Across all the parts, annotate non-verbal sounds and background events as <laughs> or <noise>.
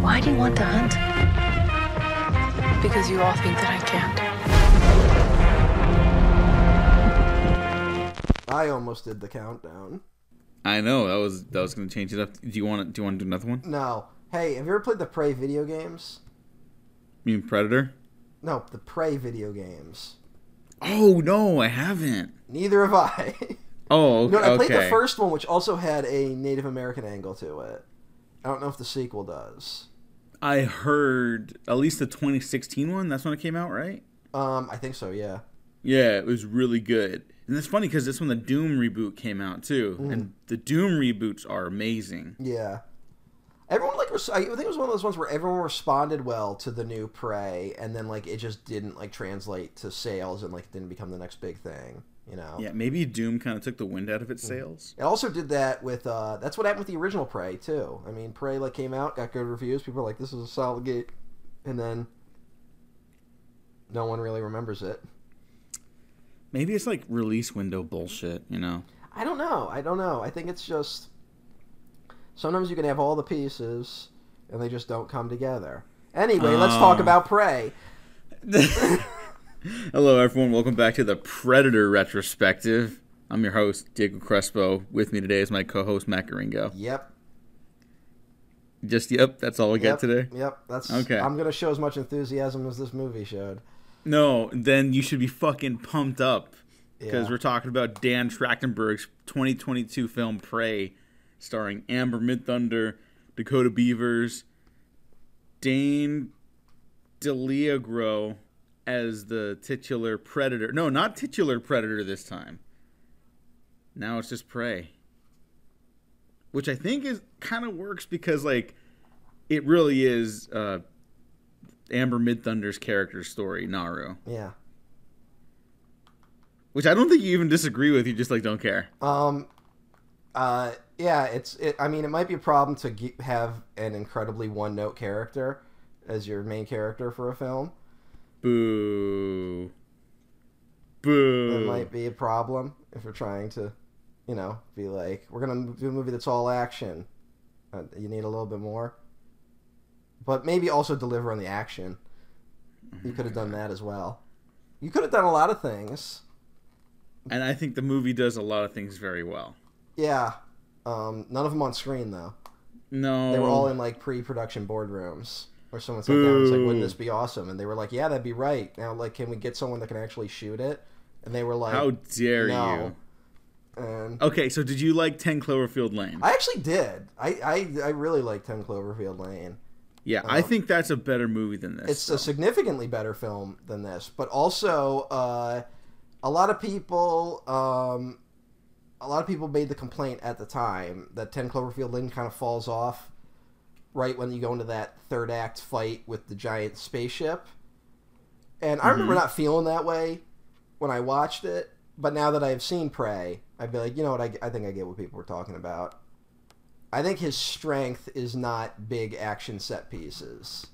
Why do you want to hunt? Because you all think that I can't. I almost did the countdown. I know that was that was going to change it up. Do you want to do you want to do another one? No. Hey, have you ever played the Prey video games? You mean Predator? No, the Prey video games. Oh no, I haven't. Neither have I. Oh, <laughs> okay. no, I played the first one, which also had a Native American angle to it. I don't know if the sequel does. I heard at least the 2016 one. That's when it came out, right? Um, I think so. Yeah. Yeah, it was really good. And it's funny because this when the Doom reboot came out too, Mm. and the Doom reboots are amazing. Yeah. Everyone like res- I think it was one of those ones where everyone responded well to the new Prey, and then like it just didn't like translate to sales, and like didn't become the next big thing. You know. Yeah, maybe Doom kind of took the wind out of its sails. It also did that with uh that's what happened with the original Prey too. I mean, Prey like came out, got good reviews. People were like, "This is a solid game," and then no one really remembers it. Maybe it's like release window bullshit, you know? I don't know. I don't know. I think it's just sometimes you can have all the pieces and they just don't come together. Anyway, let's talk Oh. about Prey. <laughs> Hello, everyone. Welcome back to the Predator retrospective. I'm your host, Diego Crespo. With me today is my co-host, Matt Garingo. Yep. Just yep, that's all we Yep. got today. Yep. That's Okay. I'm gonna show as much enthusiasm as this movie showed. No, then you should be fucking pumped up because Yeah. we're talking about Dan Trachtenberg's 2022 film Prey, starring Amber Midthunder, Dakota Beavers, Dane DiLiegro as the titular predator. No, not titular predator this time. Now it's just Prey. Which I think is kind of works because like it really is uh Amber Midthunder's character story, Naru. Yeah. Which I don't think you even disagree with. You just like don't care. Um. Uh. Yeah. It's. It, I mean, it might be a problem to ge- have an incredibly one-note character as your main character for a film. Boo. Boo. It might be a problem if you're trying to, you know, be like, we're gonna do a movie that's all action. Uh, you need a little bit more, but maybe also deliver on the action. You could have done that as well. You could have done a lot of things. And I think the movie does a lot of things very well. Yeah. Um, none of them on screen though. No. They were all in like pre-production boardrooms where someone sat down and was like, "Wouldn't this be awesome?" And they were like, "Yeah, that'd be right." Now, like, can we get someone that can actually shoot it? And they were like, How dare no. you? And Okay, so did you like 10 Cloverfield Lane? I actually did. I I, I really like Ten Cloverfield Lane. yeah, I think that's a better movie than this. It's a significantly better film than this, but also uh, a lot of people. Um, a lot of people made the complaint at the time that Ten Cloverfield Lane kind of falls off right when you go into that third act fight with the giant spaceship. And I remember not feeling that way when I watched it, but now that I've seen Prey, I'd be like, you know what? I, I think I get what people were talking about. I think his strength is not big action set pieces.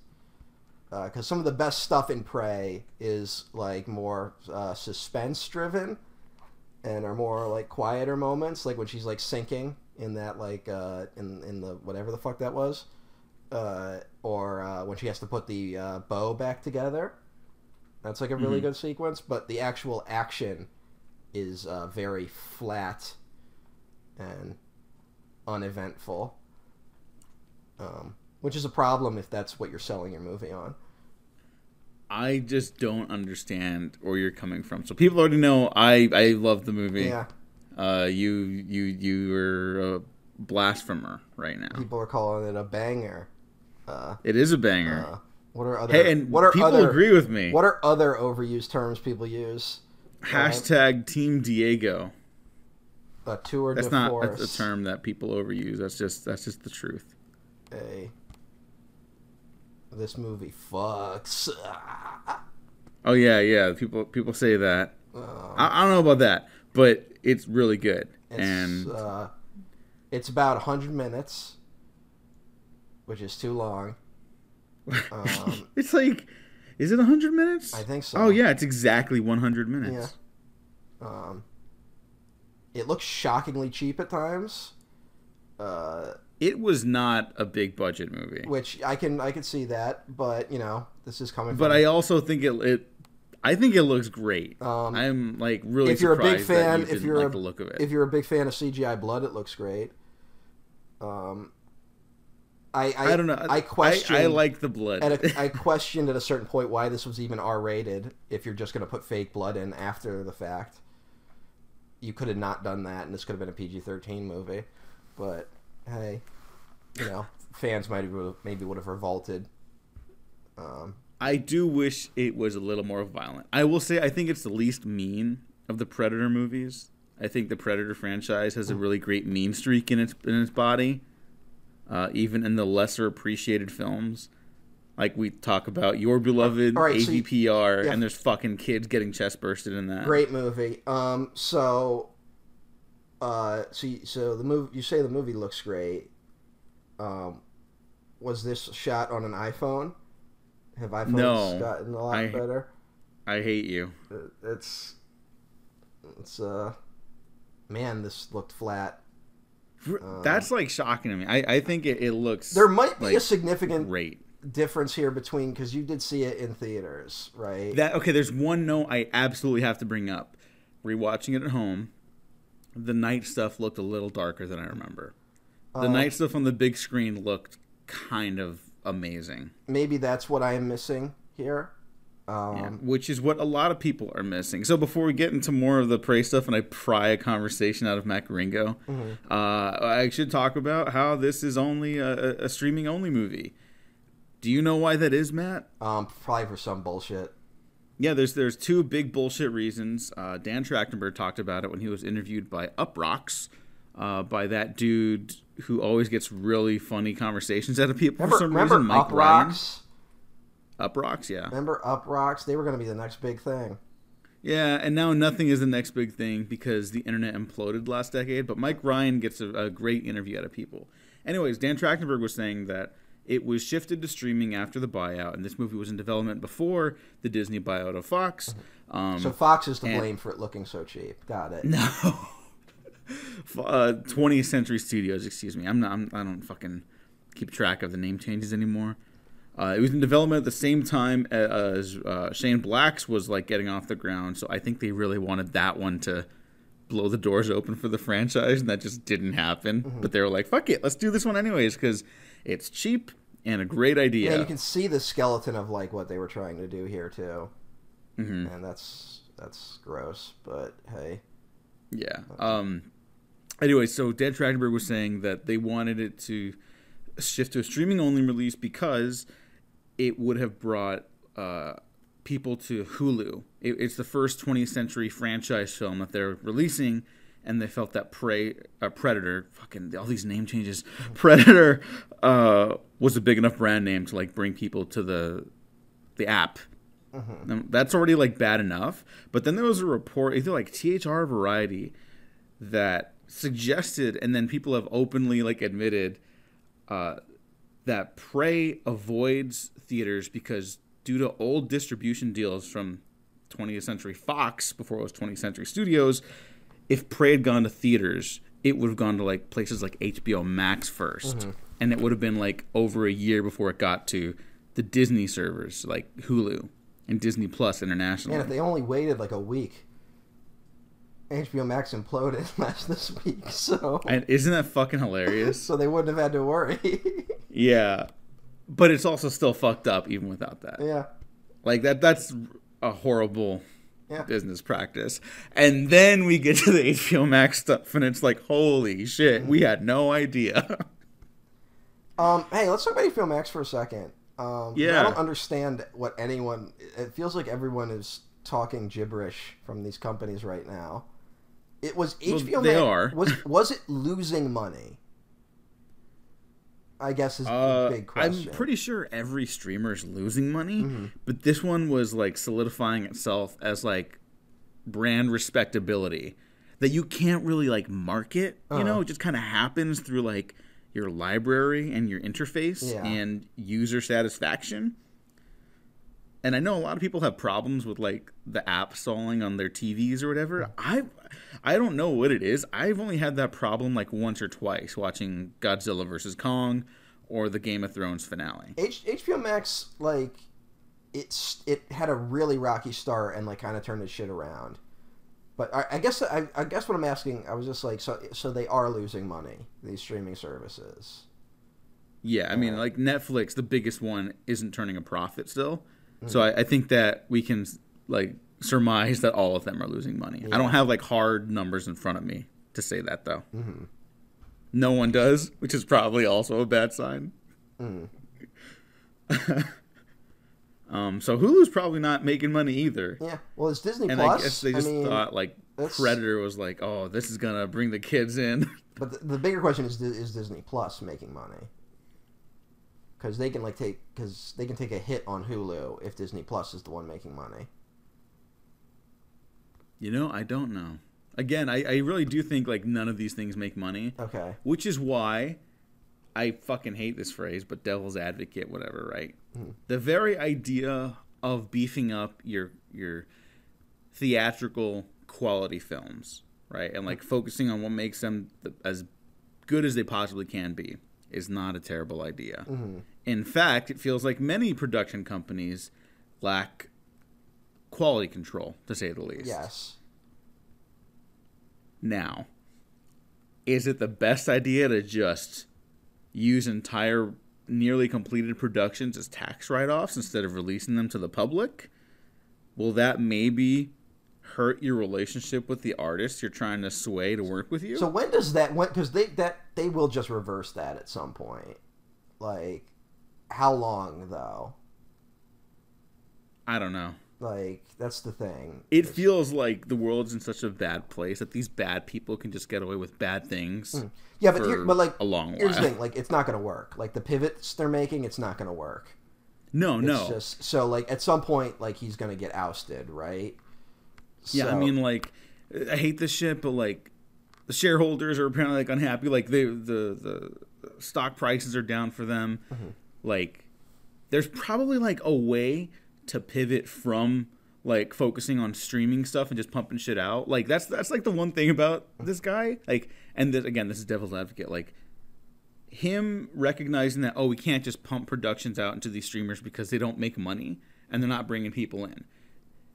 Because some of the best stuff in Prey is like more uh, suspense driven and are more like quieter moments, like when she's like sinking in that like uh, in in the whatever the fuck that was, uh, or uh, when she has to put the uh, bow back together. That's like a really good sequence, but the actual action is uh, very flat and uneventful, um, which is a problem if that's what you're selling your movie on. I just don't understand where you're coming from. So people already know I I love the movie. Yeah, Uh, you you you are a blasphemer right now. people are calling it a banger. It is a banger. Uh, what are other? hey, and what are people other, agree with me. What are other overused terms people use? Hashtag Team Diego. A tour That's not force. a term that people overuse. That's just that's just the truth. A. This movie fucks. Oh yeah, yeah. People people say that. Um, I, I don't know about that, but it's really good. It's, and uh, it's about 100 minutes, which is too long. <laughs> Um, it's like, is it hundred minutes? I think so. Oh yeah, it's exactly one hundred minutes. Yeah. um, it looks shockingly cheap at times. Uh, It was not a big budget movie, which I can I can see that, but you know this is coming. but I also think it. it I think it looks great. Um, I'm like really if you're a big fan, you if you're like a, the look of it. if you're a big fan of CGI blood, it looks great. Um, I I, I don't know. I question. I, I like the blood. A, <laughs> I questioned at a certain point why this was even R rated. If you're just going to put fake blood in after the fact, you could have not done that, and this could have been a PG thirteen movie. But hey, you know, fans might have maybe would have revolted. Um, I do wish it was a little more violent. I will say I think it's the least mean of the Predator movies. I think the Predator franchise has a Mm. really great mean streak in its in its body, uh, even in the lesser appreciated films. Like we talk about your beloved All right, so you- AVPR, yeah. and there's fucking kids getting chest bursted in that. great movie. Um, so, uh, so you, so the movie you say the movie looks great. Um, was this shot on an iPhone? Have iPhones No. gotten a lot I- better? I hate you. It's it's uh man, this looked flat. Um, That's like shocking to me. I, I think it, it looks There might be like, a significant rate difference here between because you did see it in theaters, right? That okay. There's one note I absolutely have to bring up. Rewatching it at home, the night stuff looked a little darker than I remember. The Uh, night stuff on the big screen looked kind of amazing, Maybe that's what I am missing here. Um, yeah, which is what a lot of people are missing. So before we get into more of the prey stuff and I pry a conversation out of Matt Ringo, Mm-hmm. uh, I should talk about how this is only a, a streaming only movie. Do you know why that is, Matt? um, probably for some bullshit. Yeah, there's there's two big bullshit reasons. Uh, Dan Trachtenberg talked about it when he was interviewed by Uproxx, uh, by that dude who always gets really funny conversations out of people Remember, for some remember reason. Mike Up Ryan. Rocks? Uproxx, yeah, Remember Uproxx? They were going to be the next big thing. yeah, and now nothing is the next big thing because the internet imploded last decade. But Mike Ryan gets a, a great interview out of people. Anyways, Dan Trachtenberg was saying that it was shifted to streaming after the buyout, and this movie was in development before the Disney buyout of Fox. Um, So Fox is to and- blame for it looking so cheap. Got it. No. <laughs> uh, 20th Century Studios, excuse me. I'm not. I'm, I don't fucking keep track of the name changes anymore. Uh, it was in development at the same time as uh, Shane Black's was like getting off the ground, so I think they really wanted that one to blow the doors open for the franchise, and that just didn't happen. But they were like, "Fuck it, let's do this one anyways," because it's cheap and a great idea. Yeah, you can see the skeleton of like what they were trying to do here too, Mhm. and that's that's gross. But hey, Yeah. Um. Anyway, so Dan Trachtenberg was saying that they wanted it to shift to a streaming only release because it would have brought uh, people to Hulu. It, it's the first 20th century franchise film that they're releasing, and they felt that Prey, uh, Predator, fucking all these name changes, <laughs> Predator uh, was a big enough brand name to like bring people to the the app. Um, That's already like bad enough. But then there was a report, either like THR Variety, that suggested, and then people have openly like admitted uh, that Prey avoids theaters because due to old distribution deals from 20th Century Fox before it was 20th Century Studios, if Prey had gone to theaters, it would have gone to like places like HBO Max 1st mm-hmm. and it would have been like over a year before it got to the Disney servers like Hulu and Disney Plus International. And if they only waited like a week, HBO Max imploded <laughs> last this week, so and isn't that fucking hilarious? <laughs> so they wouldn't have had to worry. <laughs> yeah, but it's also still fucked up even without that. yeah, Like that that's a horrible yeah. business practice. And then we get to the HBO Max stuff and it's like, holy shit, we had no idea. <laughs> Um, hey, let's talk about HBO Max for a second. Um, Yeah. I don't understand what anyone. It feels like everyone is talking gibberish from these companies right now. It was Well, HBO they Max. are. Was was it losing money? I guess is Uh, big question. I'm pretty sure every streamer is losing money, Mm-hmm. but this one was like solidifying itself as like brand respectability that you can't really like market. You know, Uh-huh. it just kind of happens through like your library and your interface Yeah. and user satisfaction. And I know a lot of people have problems with like the app stalling on their TVs or whatever. Mm. I I don't know what it is. I've only had that problem like once or twice watching Godzilla vs Kong or the Game of Thrones finale. H- HBO Max like it's it had a really rocky start and like kind of turned its shit around. But I, I guess I, I guess what I'm asking, I was just like, so so they are losing money these streaming services. Yeah, I mean, uh, like Netflix, the biggest one, isn't turning a profit still. So I, I think that we can like surmise that all of them are losing money. I don't have like hard numbers in front of me to say that though. No one does, which is probably also a bad sign. <laughs> um, so Hulu's probably not making money either. Yeah, well, it's Disney And Plus. I guess they just mean, thought like that's- Predator was like, oh, this is gonna bring the kids in. But the, the bigger question is: is Disney Plus making money? Because they can like take because they can take a hit on Hulu if Disney Plus is the one making money. you know, I don't know. Again, I, I really do think like none of these things make money. Okay. which is why I fucking hate this phrase, but devil's advocate, whatever, right? Hmm. The very idea of beefing up your your theatrical quality films, right, and like focusing on what makes them th- as good as they possibly can be, is not a terrible idea. Mm-hmm. In fact, it feels like many production companies lack quality control, to say the least. Yes. Now, is it the best idea to just use entire nearly completed productions as tax write offs instead of releasing them to the public? Will that maybe hurt your relationship with the artist you're trying to sway to work with you? So when does that? When because they that they will just reverse that at some point. Like, how long though? I don't know. Like that's the thing. It feels like the world's in such a bad place that these bad people can just get away with bad things. Hmm. yeah, but here, but like a long Here's the thing: like it's not going to work. Like the pivots they're making, it's not going to work. No, It's no. just so like at some point, like he's going to get ousted, right? Yeah, I mean, like, I hate this shit, but like, the shareholders are apparently like unhappy. Like, they the the stock prices are down for them. Mm-hmm. Like, there's probably like a way to pivot from like focusing on streaming stuff and just pumping shit out. Like, that's that's like the one thing about this guy. Like, and this, again, this is devil's advocate. Like. Him recognizing that oh we can't just pump productions out into these streamers because they don't make money and they're not bringing people in.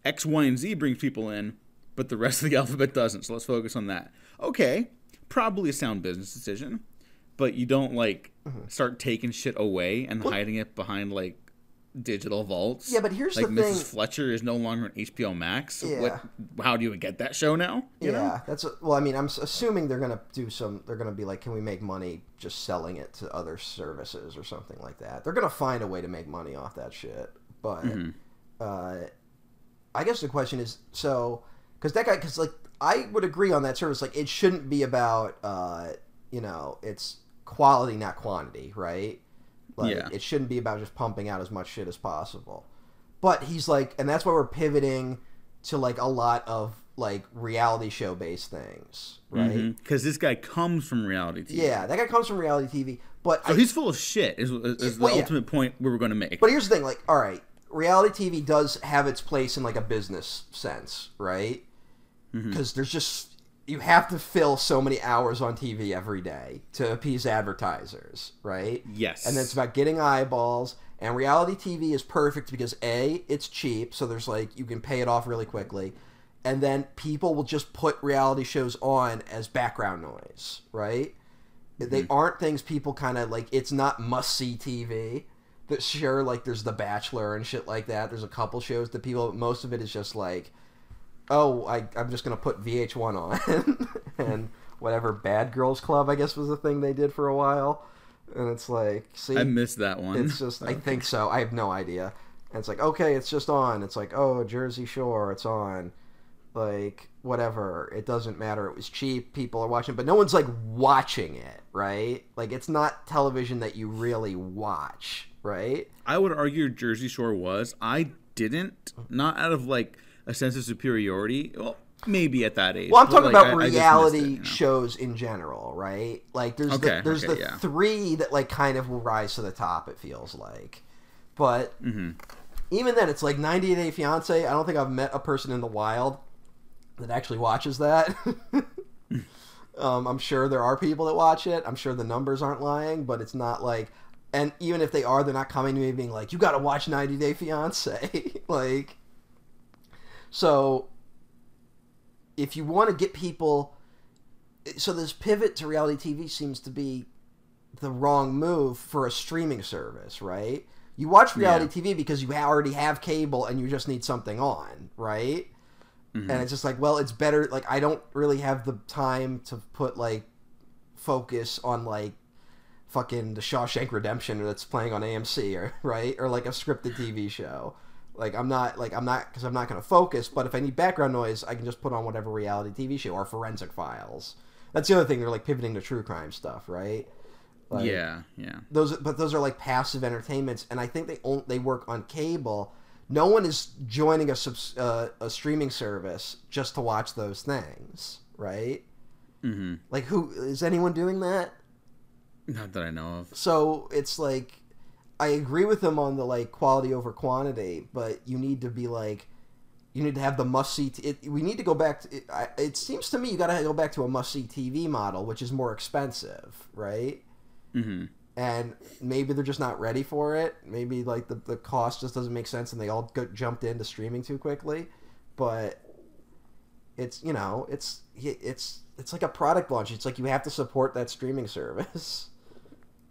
X, Y, and Z brings people in, but the rest of the <laughs> alphabet doesn't. So let's focus on that. Okay, probably a sound business decision, but you don't like Mm-hmm. start taking shit away and hiding it behind like digital vaults. Yeah, but here's like the Mrs. thing- Fletcher is no longer on HBO Max. Yeah. What? How do you get that show now? You yeah, know? that's a, well. I mean, I'm assuming they're gonna do some. They're gonna be like, can we make money just selling it to other services or something like that? They're gonna find a way to make money off that shit. But Mm-hmm. uh, I guess the question is, so because that guy, because like I would agree on that service. Like it shouldn't be about, uh, you know, it's quality not quantity, right? Like Yeah. it shouldn't be about just pumping out as much shit as possible. But he's like, and that's why we're pivoting to like a lot of like reality show based things, right? Because this guy comes from reality TV. Yeah, that guy comes from reality TV, but So I, he's full of shit. Is, is the Well, yeah. ultimate point we were going to make. but here's the thing, like, all right, reality TV does have its place in like a business sense, right? Mm-hmm. Because there's just you have to fill so many hours on TV every day to appease advertisers, right? Yes. and then it's about getting eyeballs. And reality TV is perfect because a it's cheap, so there's like you can pay it off really quickly, and then people will just put reality shows on as background noise, right? They aren't things people kind of like. It's not must see TV. That sure, like there's The Bachelor and shit like that. There's a couple shows that people. Most of it is just like, oh, I, I'm just gonna put VH1 on <laughs> and whatever Bad Girls Club I guess was the thing they did for a while, and it's like, see, I missed that one. it's just I think so. I have no idea. And it's like, okay, it's just on. It's like, oh, Jersey Shore, it's on. Like, whatever. It doesn't matter. It was cheap. People are watching, but no one's like watching it, right? Like it's not television that you really watch, right? I would argue Jersey Shore was. I didn't, not out of like a sense of superiority. Well, maybe at that age. Well, I'm talking like, about I- I reality it, you know? shows in general, right? Like there's Okay, the, there's okay, the yeah. three that like kind of will rise to the top. It feels like, but Mm-hmm. even then, it's like 90 Day Fiance. I don't think I've met a person in the wild that actually watches that. <laughs> <laughs> um, I'm sure there are people that watch it. I'm sure the numbers aren't lying, but it's not like. And even if they are, they're not coming to me being like, "You got to watch 90 Day Fiance." <laughs> like, so if you want to get people, so this pivot to reality TV seems to be the wrong move for a streaming service, right? You watch reality TV because you already have cable and you just need something on, right? Mm-hmm. And it's just like, well, it's better. Like, I don't really have the time to put like focus on like fucking the Shawshank Redemption that's playing on AMC or <laughs> right or like a scripted TV show. Like I'm not like I'm not because I'm not going to focus. But if I need background noise, I can just put on whatever reality TV show or Forensic Files. That's the other thing. They're like pivoting to true crime stuff, right? Like, yeah, yeah. those but those are like passive entertainments and i think they own, they work on cable no one is joining a subs, uh, a streaming service just to watch those things right hmm like who is anyone doing that Not that I know of. so it's like i agree with them on the like quality over quantity but you need to be like you need to have the must see t- it, we need to go back to it, I, it seems to me you got to go back to a must see tv model which is more expensive right hmm and maybe they're just not ready for it. Maybe like the, the cost just doesn't make sense, and they all got jumped into streaming too quickly. But it's you know it's it's it's like a product launch. It's like you have to support that streaming service.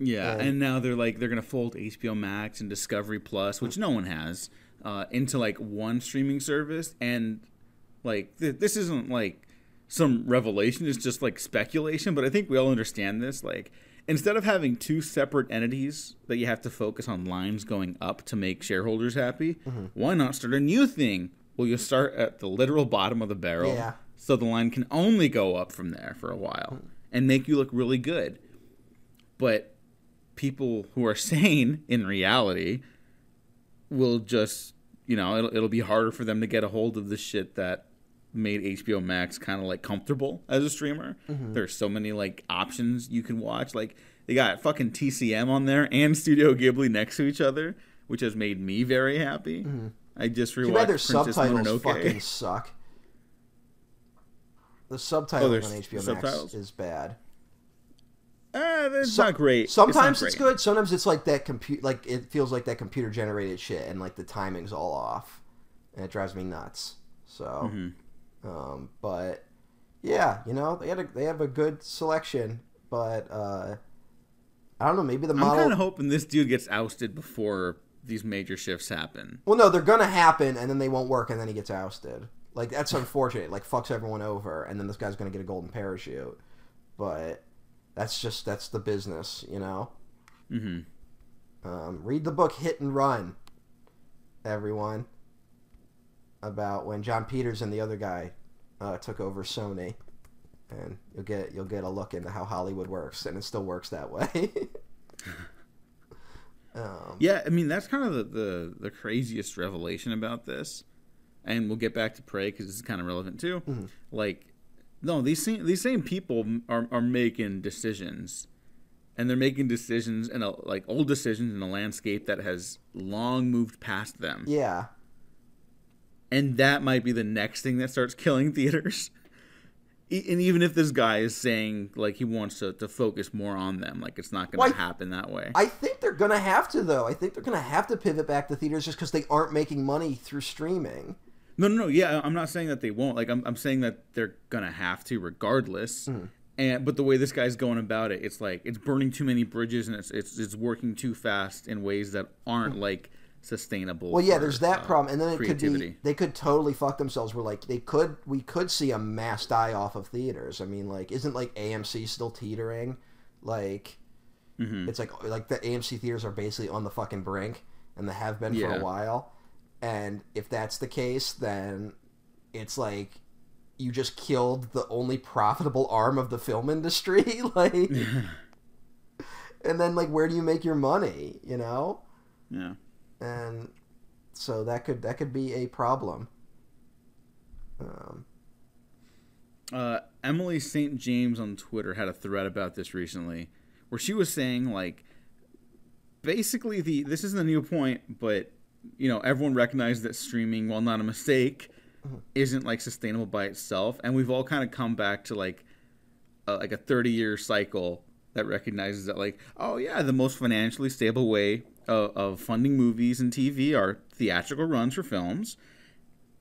Yeah, And- and now they're like they're gonna fold HBO Max and Discovery Plus, which no one has, uh, into like one streaming service, and like th- this isn't like some revelation; it's just like speculation. But I think we all understand this. Like instead of having two separate entities that you have to focus on lines going up to make shareholders happy, why not start a new thing? Well, you start at the literal bottom of the barrel, Yeah. So the line can only go up from there for a while and make you look really good. But people who are <laughs> sane in reality will just you know it'll, it'll be harder for them to get a hold of the shit that made hbo max kind of like comfortable as a streamer. Mm-hmm. There's so many like options you can watch. Like they got fucking tcm on there and studio ghibli next to each other which has made me very happy. Mm-hmm. I just Too bad their rewatched princess subtitles mononoke fucking suck. The subtitling there's on HBO Max is bad. uh, that's Some- not great Sometimes it's, great. good. Sometimes it's like that compute. Like it feels like that computer generated shit, and like the timing's all off, and it drives me nuts. So, Mhm. um, but yeah, you know they had a, they have a good selection, but uh, I don't know. Maybe the i'm kind of hoping this dude gets ousted before these major shifts happen well, no, they're gonna happen, and then they won't work, and then he gets ousted. Like that's unfortunate. Like fucks everyone over, and then this guy's gonna get a golden parachute. But that's just that's the business, you know. Mm-hmm. Um, read the book Hit and Run, everyone, about when Jon Peters and the other guy uh, took over Sony, and you'll get you'll get a look into how Hollywood works, and it still works that way. <laughs> <laughs> um, Yeah, I mean that's kind of the, the the craziest revelation about this, and we'll get back to Prey because it's kind of relevant too. Mm-hmm. Like, no, these same these same people are are making decisions, and they're making decisions in a like old decisions in a landscape that has long moved past them, yeah, and that might be the next thing that starts <laughs> killing theaters. And even if this guy is saying like he wants to, to focus more on them, like it's not going to Why- happen that way. I think they're gonna have to though. I think they're gonna have to pivot back to theaters just because they aren't making money through streaming. No, no, no. Yeah, I'm not saying that they won't. Like, I'm, I'm saying that they're gonna have to, regardless. Mm-hmm. And but the way this guy's going about it, it's like it's burning too many bridges, and it's it's it's working too fast in ways that aren't like sustainable. Well, yeah, for, there's that uh, problem, and then it could creativity. be they could totally fuck themselves. We're like they could we could see a mass die off of theaters. I mean, like isn't like AMC still teetering? Like Mhm. it's like like the AMC theaters are basically on the fucking brink, and they have been for a while. And if that's the case, then it's like you just killed the only profitable arm of the film industry. <laughs> like, <laughs> and then like where do you make your money? You know Yeah. and so that could that could be a problem. Um, Uh, Emily St. James on Twitter had a thread about this recently, where she was saying like, basically the this isn't a new point, but you know, everyone recognizes that streaming, while not a mistake, Mm-hmm. isn't like sustainable by itself, and we've all kind of come back to like a, like a 30 year cycle that recognizes that like oh yeah the most financially stable way of, of funding movies and tv are theatrical runs for films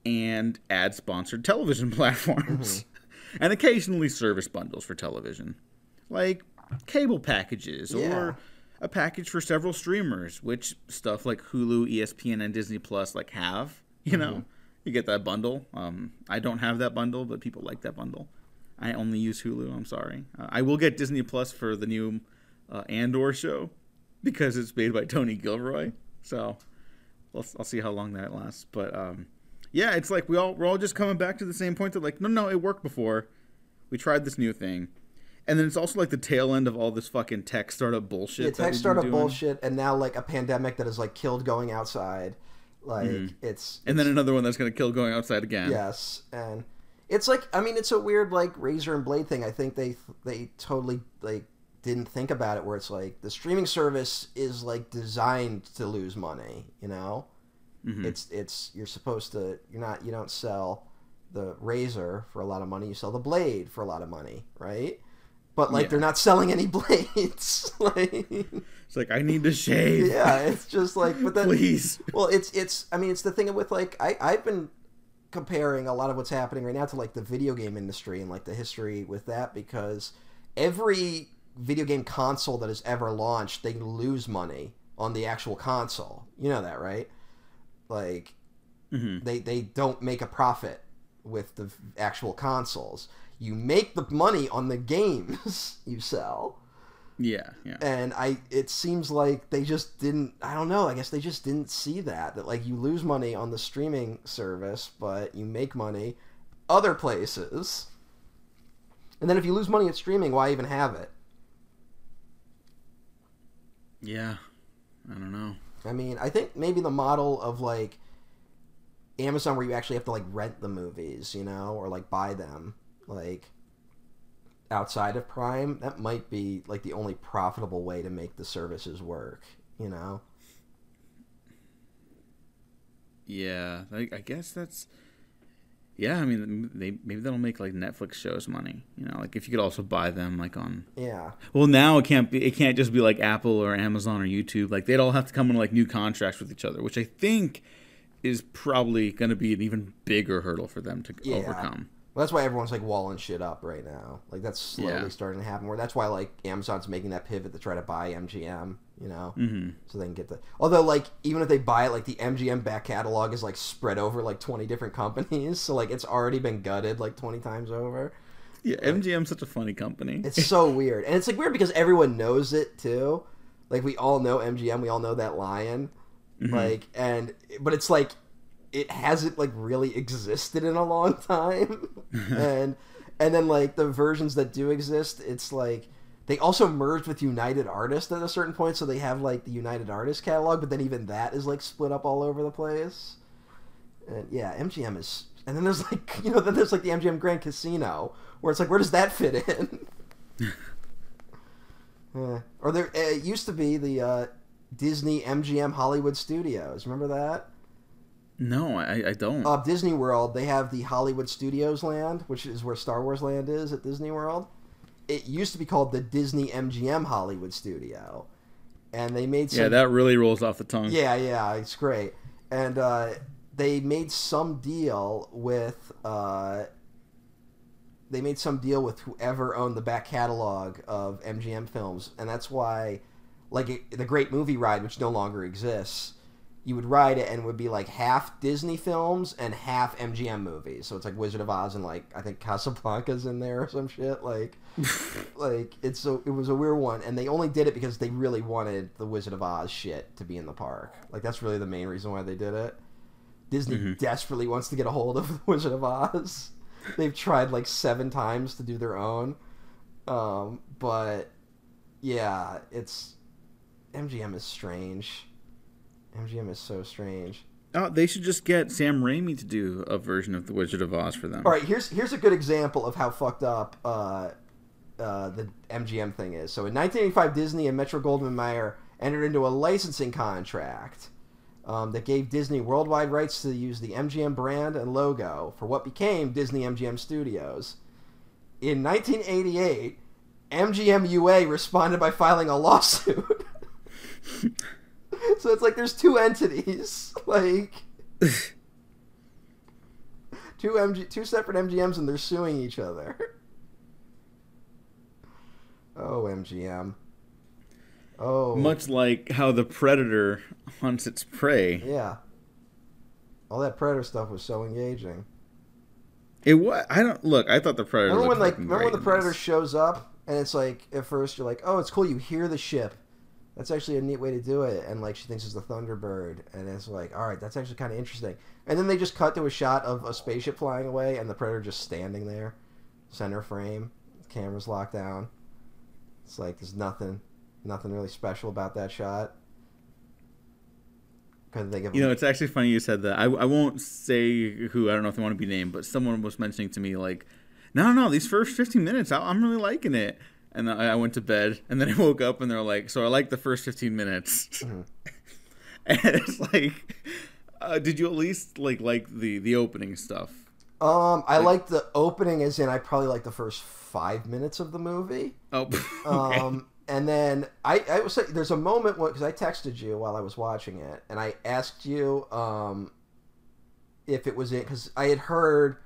and ad sponsored television <laughs> platforms and occasionally service bundles for television like cable packages Yeah. or a package for several streamers which stuff like hulu espn and disney plus like have you know you get that bundle um, i don't have that bundle but people like that bundle I only use Hulu. I'm sorry. Uh, I will get Disney Plus for the new uh, Andor show because it's made by Tony Gilroy. So we'll, I'll see how long that lasts. But um, yeah, it's like we all we're all just coming back to the same point that like no no it worked before. We tried this new thing, and then it's also like the tail end of all this fucking tech startup bullshit. Yeah, tech startup doing. bullshit, and now like a pandemic that has like killed going outside. Like it's and then another one that's gonna kill going outside again. yes, and it's like I mean it's a weird like razor and blade thing. I think they they totally like didn't think about it where it's like the streaming service is like designed to lose money. You know, Mhm. it's it's you're supposed to you're not you don't sell the razor for a lot of money. You sell the blade for a lot of money, right? But like Yeah. they're not selling any <laughs> blades. <laughs> like It's like I need to shave. yeah, it's just like but then Please. well, it's it's. I mean, it's the thing with like I I've been comparing a lot of what's happening right now to like the video game industry and like the history with that because every video game console that is ever launched, they lose money on the actual console. You know that, right? Like Mhm. they they don't make a profit with the actual consoles. You make the money on the games <laughs> you sell Yeah, yeah. and i it seems like they just didn't i don't know i guess they just didn't see that that like you lose money on the streaming service but you make money other places and then if you lose money at streaming why even have it Yeah. I don't know. i mean i think maybe the model of like amazon where you actually have to like rent the movies you know or like buy them like outside of prime that might be like the only profitable way to make the services work you know Yeah, I, I guess that's. Yeah, I mean, they maybe that'll make like Netflix shows money. You know, like if you could also buy them like on. yeah Well, now it can't be. It can't just be like Apple or Amazon or YouTube. Like they'd all have to come in like new contracts with each other, which I think is probably going to be an even bigger hurdle for them to Yeah. overcome. Well, that's why everyone's like walling shit up right now. Like that's slowly Yeah. starting to happen. Where that's why like Amazon's making that pivot to try to buy MGM. You know, hmm so they can get the. Although like even if they buy it, like the MGM back catalog is like spread over like twenty different <laughs> companies. So like it's already been gutted like twenty times over. Yeah, MGM's such a funny company. It's so <laughs> weird, and it's like weird because everyone knows it too. Like we all know MGM, we all know that lion. Mm-hmm. Like and but it's like it hasn't like really existed in a long time. <laughs> and and then like the versions that do exist, it's like they also merged with United Artists at a certain point, so they have like the United Artists catalog, but then even that is like split up all over the place. And yeah, MGM is and then there's like <laughs> you know then there's like the MGM Grand Casino where it's like where does that fit in? <laughs> Yeah. Or there it used to be the uh, Disney MGM Hollywood Studios. Remember that? No, I, I don't. Uh, Disney World, they have the Hollywood Studios land, which is where Star Wars Land is at Disney World. It used to be called the Disney MGM Hollywood Studio, and they made some. yeah, that really rolls off the tongue. Yeah, yeah, it's great. And uh, they made some deal with. Uh, they made some deal with whoever owned the back catalog of MGM films, and that's why, like it, the Great Movie Ride, which no longer exists, you would ride it and it would be like half Disney films and half MGM movies. So it's like Wizard of Oz and like I think Casablanca's in there or some shit. Like, <laughs> like it's a it was a weird one, and they only did it because they really wanted the Wizard of Oz shit to be in the park. Like that's really the main reason why they did it. Disney Mhm. desperately wants to get a hold of the <laughs> Wizard of Oz. They've tried like seven times to do their own, um, but yeah, it's MGM is strange. MGM is so strange. Oh, they should just get Sam Raimi to do a version of The Wizard of Oz for them. All right, here's here's a good example of how fucked up uh, uh, the MGM thing is. So in 1985, Disney and Metro Goldwyn Mayer entered into a licensing contract um, that gave Disney worldwide rights to use the MGM brand and logo for what became Disney MGM Studios. In 1988, MGM UA responded by filing a lawsuit. <laughs> <laughs> so it's like there's two entities, <laughs> like two MG, two separate MGMs, and they're suing each other. <laughs> Oh, MGM. Oh, Much like how the predator hunts its prey. yeah. All that Predator stuff was so engaging. It was. I don't look. I thought the predator. Remember when like remember when the Predator this. shows up and it's like at first you're like, oh, it's cool. You hear the ship. That's actually a neat way to do it. And like she thinks it's a Thunderbird, and it's like, all right, that's actually kind of interesting. And then they just cut to a shot of a spaceship flying away, and the Predator just standing there, center frame, camera's locked down. It's like there's nothing, nothing really special about that shot. Couldn't think of You know, it's actually funny you said that. I, I won't say who. I don't know if they want to be named, but someone was mentioning to me like, no, no, these first 15 minutes, I, I'm really liking it. And I, I went to bed, and then I woke up, and they're like, so I like the first 15 minutes. Mm-hmm. <laughs> and it's like, uh, did you at least like like the the opening stuff? Um, I like the opening, as in I probably like the first five minutes of the movie. Oh, <laughs> okay. Um, and then I, I was like, there's a moment because I texted you while I was watching it, and I asked you um, if it was in because I had heard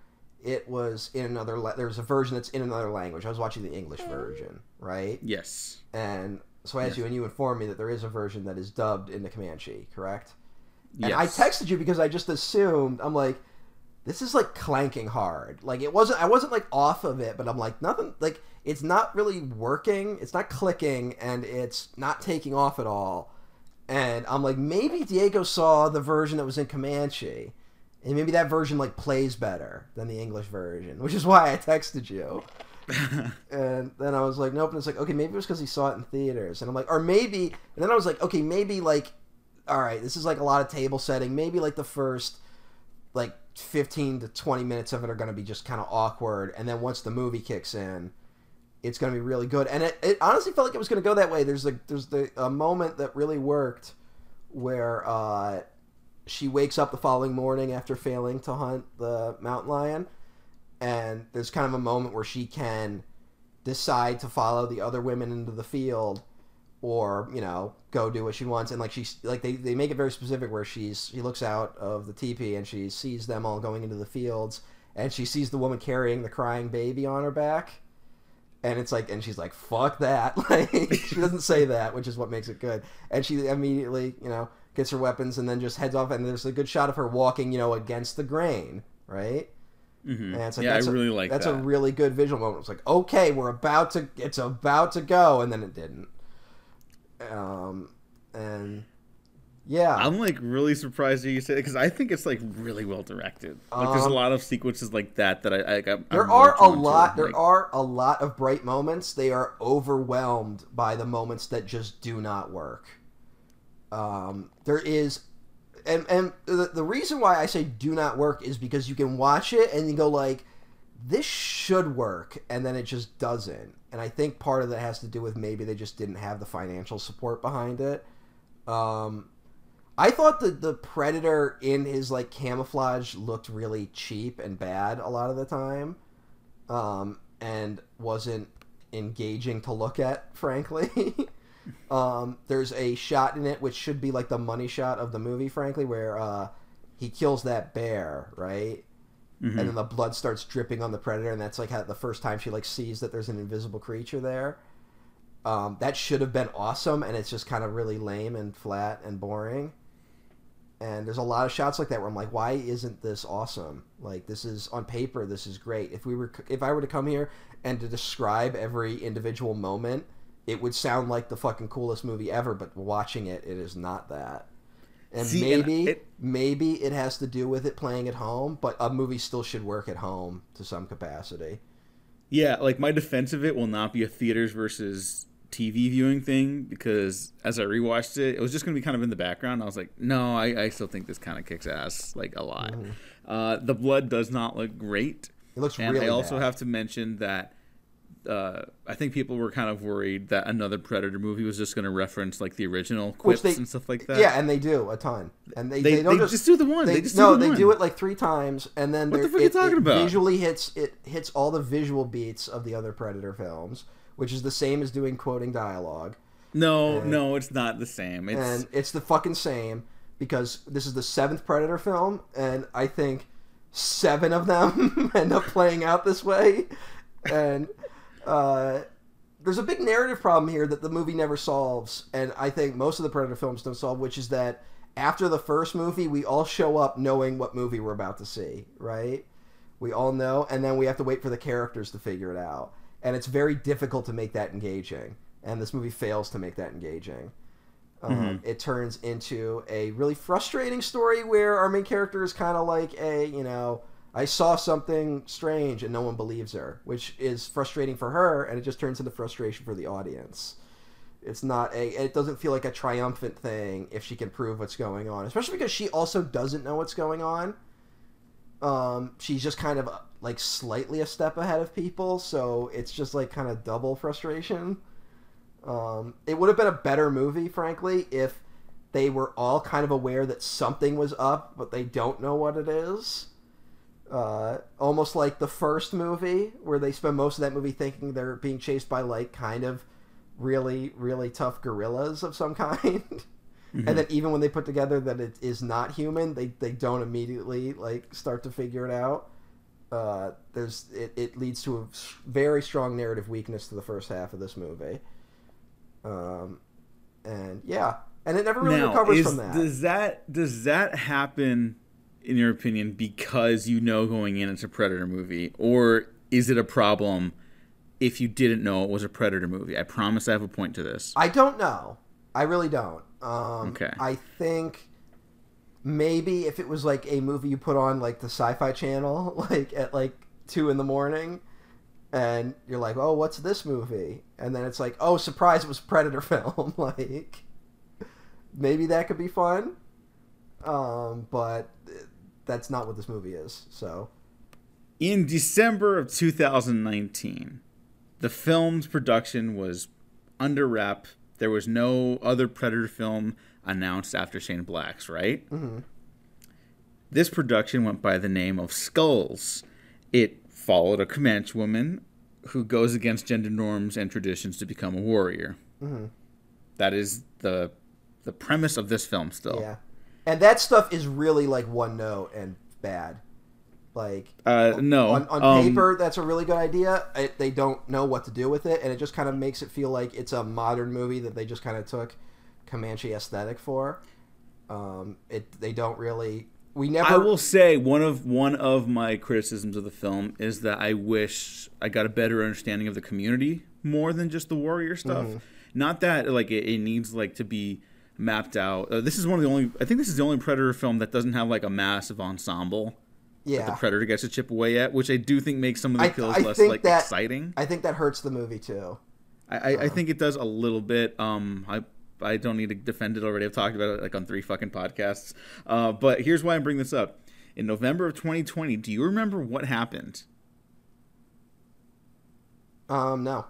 it was in another. La- there was a version that's in another language. I was watching the English version, right? yes. And so I asked Yes. you, and you informed me that there is a version that is dubbed into Comanche, correct? Yes. And I texted you because I just assumed I'm like, this is like clanking hard. Like it wasn't. I wasn't like off of it, but I'm like nothing. Like it's not really working. It's not clicking, and it's not taking off at all. And I'm like, maybe Diego saw the version that was in Comanche, and maybe that version like plays better than the English version, which is why I texted you. <laughs> And then I was like, nope. And it's like, okay, maybe it was because he saw it in theaters. And I'm like, or maybe. And then I was like, okay, maybe like, all right, this is like a lot of table setting. Maybe like the first like 15 to 20 minutes of it are going to be just kind of awkward. And then once the movie kicks in, it's going to be really good. And it, it honestly felt like it was going to go that way. There's a there's the a moment that really worked where uh, she wakes up the following morning after failing to hunt the mountain lion and there's kind of a moment where she can decide to follow the other women into the field or you know go do what she wants. And like she's like they, they make it very specific where she's she looks out of the teepee and she sees them all going into the fields and she sees the woman carrying the crying baby on her back. And it's like and she's like fuck that. <laughs> Like she doesn't say that which is what makes it good. And she immediately you know gets her weapons and then just heads off and there's a good shot of her walking you know against the grain right Mhm. and it's like yeah, I that's a- really like that's that. a really good visual moment. It's like, okay, we're about to, it's about to go, and then it didn't. Um, and yeah, I'm like really surprised that you said it because I think it's like really well directed. Like there's a Um, lot of sequences like that that I, I I'm, there I'm are a lot. There Like, are a lot of bright moments. They are overwhelmed by the moments that just do not work. Um, there is, and and the, the reason why I say do not work is because you can watch it and you go like, this should work, and then it just doesn't. And I think part of that has to do with maybe they just didn't have the financial support behind it. Um, I thought that the Predator in his like camouflage looked really cheap and bad a lot of the time, um, and wasn't engaging to look at, <laughs> frankly. Um, there's a shot in it which should be like the money shot of the movie, frankly, where uh, he kills that bear, right? mhm. and then the blood starts dripping on the predator and that's like how the first time she like sees that there's an invisible creature there um, that should have been awesome and it's just kind of really lame and flat and boring and there's a lot of shots like that where i'm like why isn't this awesome like this is on paper this is great if we were if i were to come here and to describe every individual moment it would sound like the fucking coolest movie ever but watching it it is not that and See, and maybe it- maybe it has to do with it playing at home, but a movie still should work at home to some capacity. Yeah, like my defense of it will not be a theaters versus TV viewing thing because as I rewatched it, it was just going to be kind of in the background. I was like, no, I, I still think this kind of kicks ass like a lot. Mm-hmm. Uh, the blood does not look great, It looks and really I also bad. have to mention that uh, I think people were kind of worried that another Predator movie was just going to reference like the original quips they- and stuff like that. Yeah, and they do a ton, and they they, they, don't they just, do the one. They, just do no, the they one. do it like three times, and then What the fuck are you talking it about? visually hits it hits all the visual beats of the other Predator films, which is the same as doing quoting dialogue, No, and- no, it's not the same. It's and it's the fucking same because this is the seventh Predator film, and I think seven of them <laughs> end up playing out this way, and uh, there's a big narrative problem here that the movie never solves, and I think most of the Predator films don't solve, which is that after the first movie, we all show up knowing what movie we're about to see, right? We all know, and then we have to wait for the characters to figure it out, and it's very difficult to make that engaging, and this movie fails to make that engaging. Um, It turns into a really frustrating story where our main character is kind of like a, you know, I saw something strange and no one believes her, which is frustrating for her, and it just turns into frustration for the audience. It's not a, it doesn't feel like a triumphant thing if she can prove what's going on, especially because she also doesn't know what's going on. Um, she's just kind of like slightly a step ahead of people, so it's just like kind of double frustration. Um, it would have been a better movie, frankly, if they were all kind of aware that something was up, but they don't know what it is. Uh, almost like the first movie, where they spend most of that movie thinking they're being chased by like kind of really, really tough guerrillas of some <laughs> kind. And then even when they put together that it is not human, they, they don't immediately like start to figure it out. Uh, there's it, it leads to a very strong narrative weakness to the first half of this movie. Um, and yeah, and it never really now, recovers is- from that. Does that does that happen, in your opinion, because you know going in it's a Predator movie, or is it a problem if you didn't know it was a Predator movie? I promise I have a point to this. I don't know. I really don't. Um, Okay. I think maybe if it was like a movie you put on like the Sci-Fi Channel, <laughs> like at like two in the morning, and you're like, "Oh, what's this movie?" And then it's like, "Oh, surprise! It was a Predator <laughs> film." <laughs> like, maybe that could be fun. Um, but that's not what this movie is. So In December of 2019, the film's production was under wrap. There was no other Predator film announced after Shane Black's, right? Mm-hmm. This production went by the name of Skulls. It followed a Comanche woman who goes against gender norms and traditions to become a warrior. Mhm. That is the the premise of this film. Still, yeah, and that stuff is really like one note and bad. Like uh, no, on, on um, paper that's a really good idea it, they don't know what to do with it and it just kind of makes it feel like it's a modern movie that they just kind of took comanche aesthetic for um, it they don't really we never I will say one of one of my criticisms of the film is that I wish I got a better understanding of the community more than just the warrior stuff. Mm-hmm. Not that like it, it needs like to be mapped out. Uh, this is one of the only. I think this is the only Predator film that doesn't have like a massive ensemble. Yeah. the Predator gets to chip away at, which I do think makes some of the kills I less think like that- exciting. i think that hurts the movie too I, I, I think it does a little bit. Um, I I don't need to defend it already. I've talked about it like on three fucking podcasts. Uh, but here's why I'm bringing this up. In November of 2020, do you remember what happened? um no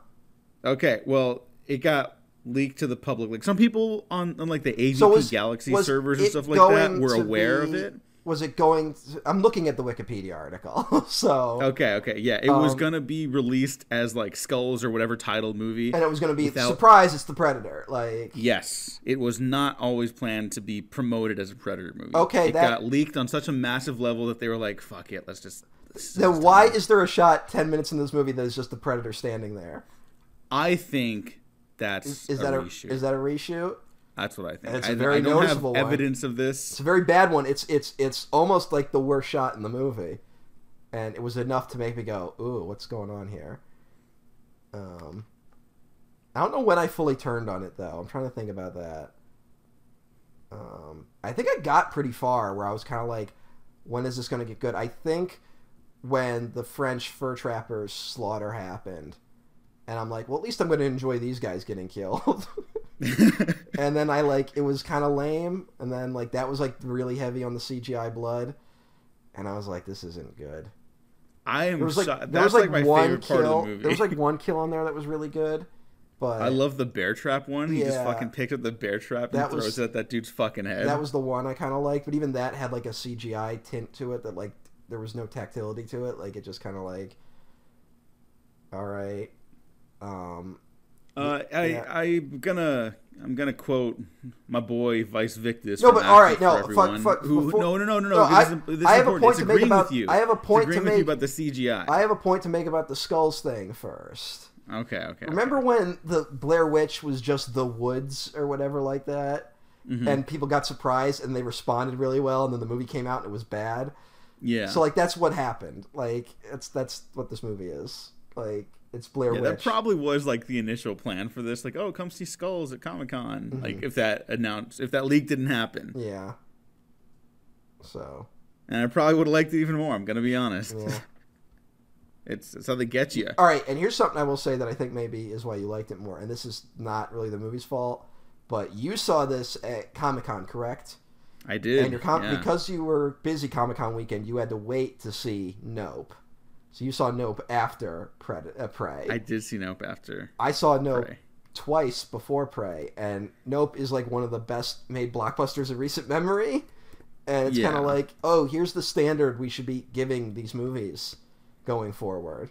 Okay, well, it got leaked to the public. Like some people on, on like the AVP so was Galaxy was servers and stuff like that were aware of it. was it going to, i'm looking at the wikipedia article <laughs> so Okay, okay, yeah, it was Um, gonna be released as like Skulls or whatever titled movie. and it was going to be without- surprise it's the predator like Yes, it was not always planned to be promoted as a Predator movie. Okay, it that- got leaked on such a massive level that they were like, "Fuck it, let's just." let's then why is there a shot 10 minutes in this movie that is just the predator standing there I think that's is, is a that a reshoot. is that a reshoot that's what I think. It's a I, very I don't noticeable have one. evidence of this. It's a very bad one. It's it's it's almost like the worst shot in the movie, and it was enough to make me go, "Ooh, what's going on here?" Um, I don't know when I fully turned on it though. I'm trying to think about that. Um, I think I got pretty far where I was kind of like, "When is this going to get good?" I think when the French fur trappers slaughter happened, and I'm like, "Well, at least I'm going to enjoy these guys getting killed." <laughs> <laughs> and then I like it was kind of lame, and then like that was like really heavy on the CGI blood, and I was like, this isn't good. I am There was like shocked. there was like, like, my one favorite part kill. of the movie. There was like <laughs> one kill on there that was really good, but I love the bear trap one. He just fucking picked up the bear trap and throws was- it at that dude's fucking head. that was the one I kind of liked. But even that had like a CGI tint to it that like there was no tactility to it. Like it just kind of like, all right, um, Uh, I Yeah. I'm gonna I'm gonna quote my boy Vice Victus. No, but all right, no, for fuck- Everyone, fuck, who, before- no, no, no, no, no. This I- is, this is I have a point it's to make about- you. I have a point to agreeing with you make- about the CGI. I have a point to make about the skulls thing first. okay, okay. Remember when the Blair Witch was just the woods or whatever like that, Mhm. and people got surprised and they responded really well, and then the movie came out and it was bad. Yeah. So like that's what happened. Like it's that's what this movie is. Like it's Blair yeah, Witch. that probably was like the initial plan for this. Like, oh, come see Skulls at Comic Con. Mm-hmm. Like, if that announced, if that leak didn't happen, yeah. So and I probably would have liked it even more. I'm gonna be honest. yeah. <laughs> it's it's how they get you. All right, and here's something I will say that I think maybe is why you liked it more, and this is not really the movie's fault, but you saw this at Comic Con, correct? I did. and your com- yeah. because you were busy Comic Con weekend, you had to wait to see Nope. So you saw Nope after Pred- uh, Prey. I did see Nope after. I saw Nope Prey. twice before Prey, and Nope is like one of the best made blockbusters of recent memory. And it's kind of like, oh, here's the standard we should be giving these movies going forward.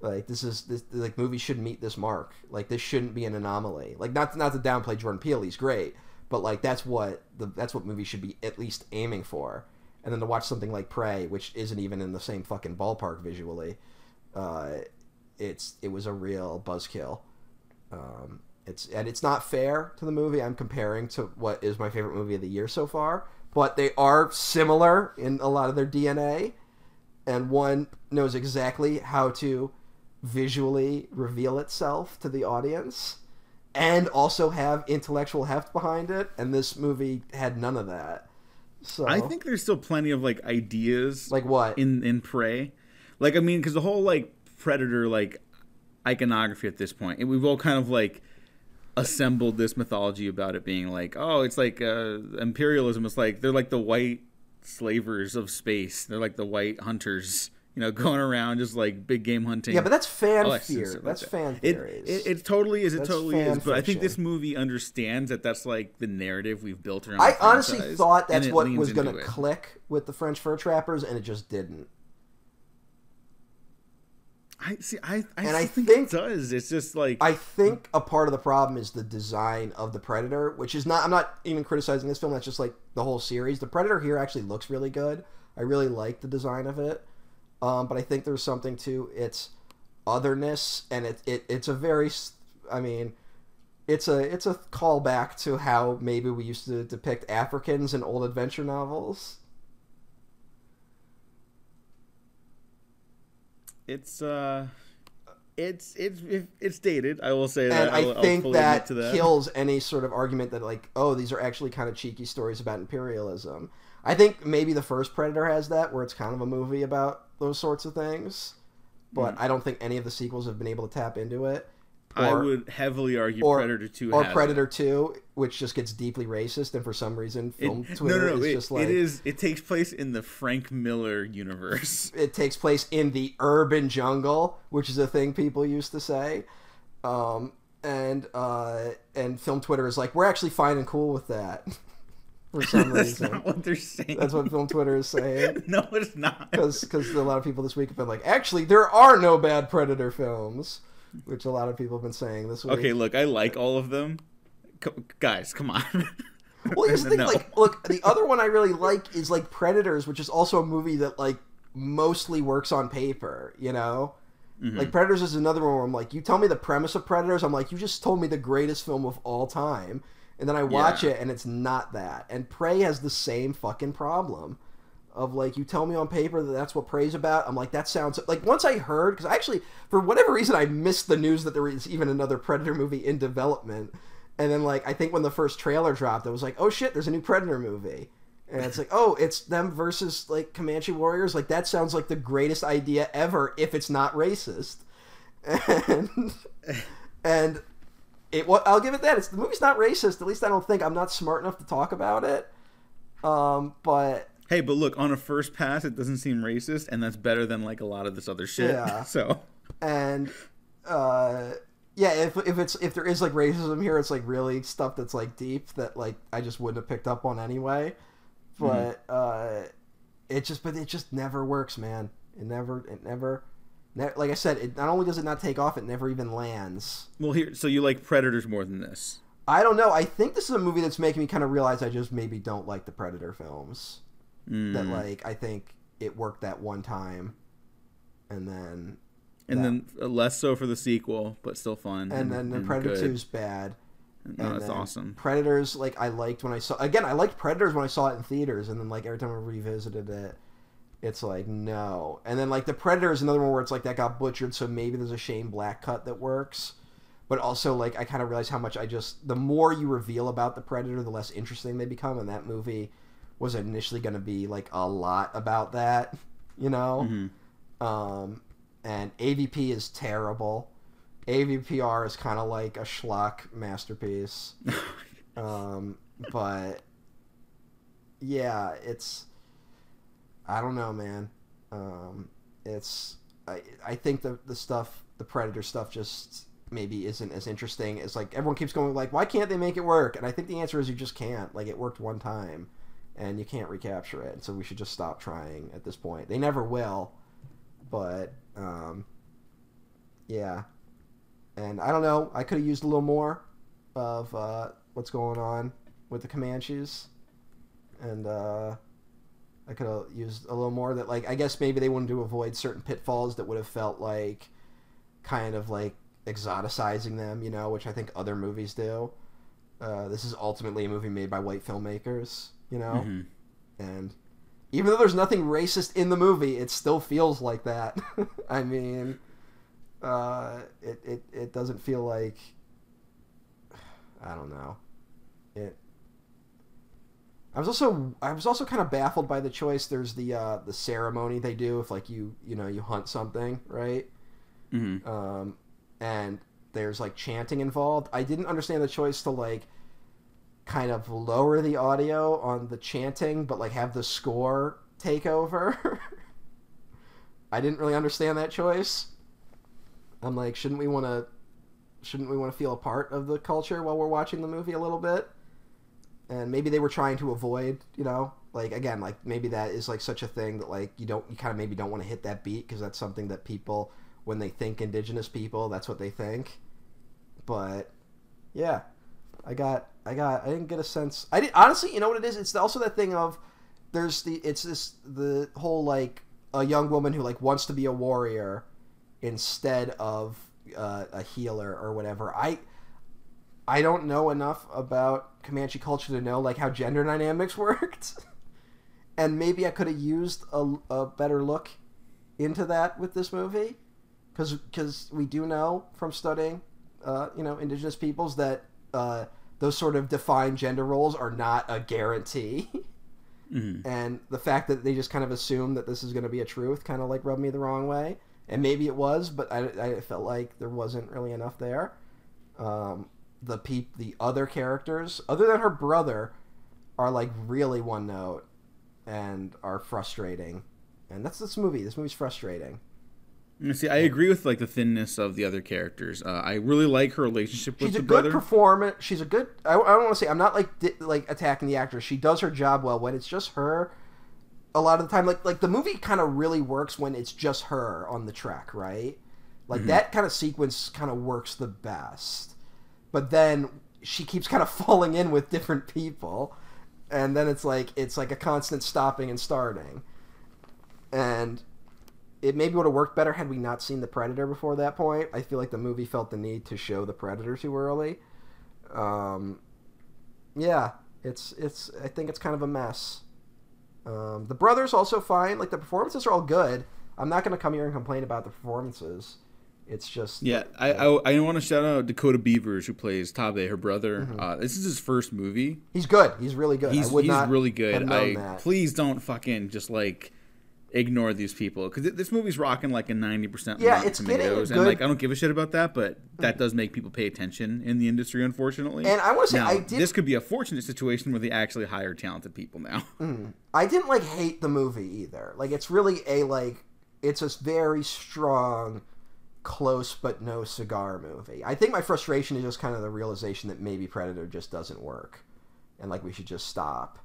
Like this is this like movies should meet this mark. Like this shouldn't be an anomaly. Like not not to downplay Jordan Peele, he's great, but like that's what the that's what movies should be at least aiming for. And then to watch something like Prey, which isn't even in the same fucking ballpark visually, uh, it's it was a real buzzkill. Um, it's and it's not fair to the movie. I'm comparing to what is my favorite movie of the year so far, but they are similar in a lot of their DNA, and one knows exactly how to visually reveal itself to the audience, and also have intellectual heft behind it. And this movie had none of that. So I think there's still plenty of like ideas like what in in Prey. Like I mean, because the whole like Predator like iconography at this point, and we've all kind of like assembled this mythology about it being like, oh, it's like uh, imperialism. It's like they're like the white slavers of space. They're like the white hunters, you know, <laughs> going around just like big game hunting. yeah, but that's fan fear. like That's that. fan It, theories. it, it totally is. It That's totally is. But I think this movie understands that that's like the narrative we've built around. I honestly thought that's what was going to click with the French fur trappers, and it just didn't. I see. I I, And I think, think- it does. It's just like I think a part of the problem is the design of the Predator, which is not. I'm not even criticizing this film. That's just like the whole series. The Predator here actually looks really good. I really like the design of it, um, but I think there's something to its otherness, and it, it it's a very. I mean, it's a it's a callback to how maybe we used to depict Africans in old adventure novels. it's uh, it's it's it's dated. I will say and that. I I'll, I'll think fully that, to that. kills any sort of argument that like, oh, these are actually kind of cheeky stories about imperialism. I think maybe the first Predator has that, where it's kind of a movie about those sorts of things, but Hmm. I don't think any of the sequels have been able to tap into it. I would heavily argue or- Predator Two or Predator it. Two, which just gets deeply racist, and for some reason, It- film <laughs> no, Twitter no, no. is It, just like it is. It takes place in the Frank Miller universe. <laughs> it takes place in the urban jungle, which is a thing people used to say. Um, and uh, and film Twitter is like, we're actually fine and cool with that. <laughs> For some <laughs> That's reason, not what they're saying. that's what film Twitter is saying. <laughs> no, it's not. Because a lot of people this week have been like, actually, there are no bad Predator films, which a lot of people have been saying this week. Okay, look, I like all of them. Co- guys, come on. <laughs> Well, here's the thing. No. Like, look, the other one I really like is like Predators, which is also a movie that like mostly works on paper. You know, Mm-hmm. like Predators is another one where I'm like, you tell me the premise of Predators, I'm like, you just told me the greatest film of all time, and then I watch Yeah. it and it's not that. And Prey has the same fucking problem. Of like you tell me on paper that that's what Prey's about. I'm like that sounds like once I heard because I actually for whatever reason I missed the news that there was even another Predator movie in development, and then like I think when the first trailer dropped, I was like, oh shit, there's a new Predator movie, and it's like, oh, it's them versus like Comanche warriors. Like that sounds like the greatest idea ever if it's not racist, <laughs> and and it. Well, I'll give it that. It's the movie's not racist. At least I don't think I'm not smart enough to talk about it. Um, but Hey, but look, on a first pass, it doesn't seem racist, and that's better than like a lot of this other shit. Yeah. <laughs> So and uh yeah if, if it's if there is like racism here it's like really stuff that's like deep that like i just wouldn't have picked up on anyway but uh it just but it just never works man it never it never ne- like i said it not only does it not take off it never even lands well, here, so you like Predators more than this? i don't know i think this is a movie that's making me kind of realize i just maybe don't like the predator films Mm. that like i think it worked that one time and then and that- then uh, less so for the sequel, but still fun. and then the Predator good. 2 is bad. No, and that's awesome. Predators, like I liked when I saw again, I liked Predators when I saw it in theaters, and then like every time I revisited it, it's like no. And then like the Predator is another one where it's like that got butchered, so maybe there's a Shane Black cut that works. But also like I kind of realize how much I just the more you reveal about the Predator, the less interesting they become, and that movie was initially going to be like a lot about that, you know. Mhm. Um, and AVP is terrible. AVPR is kind of like a schlock masterpiece. <laughs> Um, but yeah, it's I don't know, man. Um, it's I I think the the stuff the Predator stuff just maybe isn't as interesting as like everyone keeps going like why can't they make it work? And I think the answer is you just can't. Like it worked one time, and you can't recapture it. And so we should just stop trying at this point. They never will, but um, yeah. And I don't know. I could have used a little more of uh, what's going on with the Comanches, and uh, I could have used a little more that, like, I guess maybe they wanted to avoid certain pitfalls that would have felt like kind of like exoticizing them, you know, which I think other movies do. Uh, this is ultimately a movie made by white filmmakers, you know, Mhm. and even though there's nothing racist in the movie, it still feels like that. <laughs> I mean, uh, it, it it doesn't feel like <sighs> I don't know. I was also I was also kind of baffled by the choice. There's the uh, the ceremony they do if like you you know you hunt something right, Mhm. um, and there's like chanting involved. I didn't understand the choice to like kind of lower the audio on the chanting, but like have the score take over. <laughs> I didn't really understand that choice. I'm like, shouldn't we want to, shouldn't we want to feel a part of the culture while we're watching the movie a little bit? And maybe they were trying to avoid, you know, like again, like maybe that is like such a thing that like you don't, you kind of maybe don't want to hit that beat because that's something that people, when they think indigenous people, that's what they think. But yeah, I got, I got, I didn't get a sense. I did honestly, you know what it is? It's also that thing of there's the, it's this the whole like a young woman who like wants to be a warrior instead of uh, a healer or whatever. I I don't know enough about Comanche culture to know like how gender dynamics <laughs> worked, and maybe I could have used a, a better look into that with this movie, because because we do know from studying, uh, you know, indigenous peoples that uh, those sort of defined gender roles are not a guarantee. <laughs> Mhm. and the fact that they just kind of assume that this is going to be a truth kind of like rubbed me the wrong way and maybe it was but i, I felt like there wasn't really enough there um, the peop the other characters other than her brother are like really one note and are frustrating. And that's this movie. This movie's frustrating. You See, I agree with like the thinness of the other characters. Uh, I really like her relationship with she's a the good brother. performer she's a good i, I don't want to say i'm not like di- like attacking the actress. She does her job well when it's just her a lot of the time. Like like the movie kind of really works when it's just her on the track right? Like that kind of sequence kind of works the best but then she keeps kind of falling in with different people and then it's like it's like a constant stopping and starting. And it maybe would have worked better had we not seen the predator before that point. I feel like the movie felt the need to show the predator too early. Um, yeah it's it's i think it's kind of a mess. Um, the brothers also fine like the performances are all good. I'm not going to come here and complain about the performances it's just Yeah, I I, I want to shout out Dakota Beavers who plays Taabe, her brother. Mm-hmm. Uh, this is his first movie. he's good he's really good He's I would he's really good. I that. please don't fucking just like ignore these people because this movie's rocking like a 90% Yeah, it's tomatoes and like i don't give a shit about that but that does make people pay attention in the industry unfortunately And I wanna say, Now, I did- this could be a fortunate situation where they actually hire talented people now <laughs> I didn't like hate the movie either. Like it's really a like it's a very strong close but no cigar movie. I think my frustration is just kind of the realization that maybe Predator just doesn't work and like we should just stop.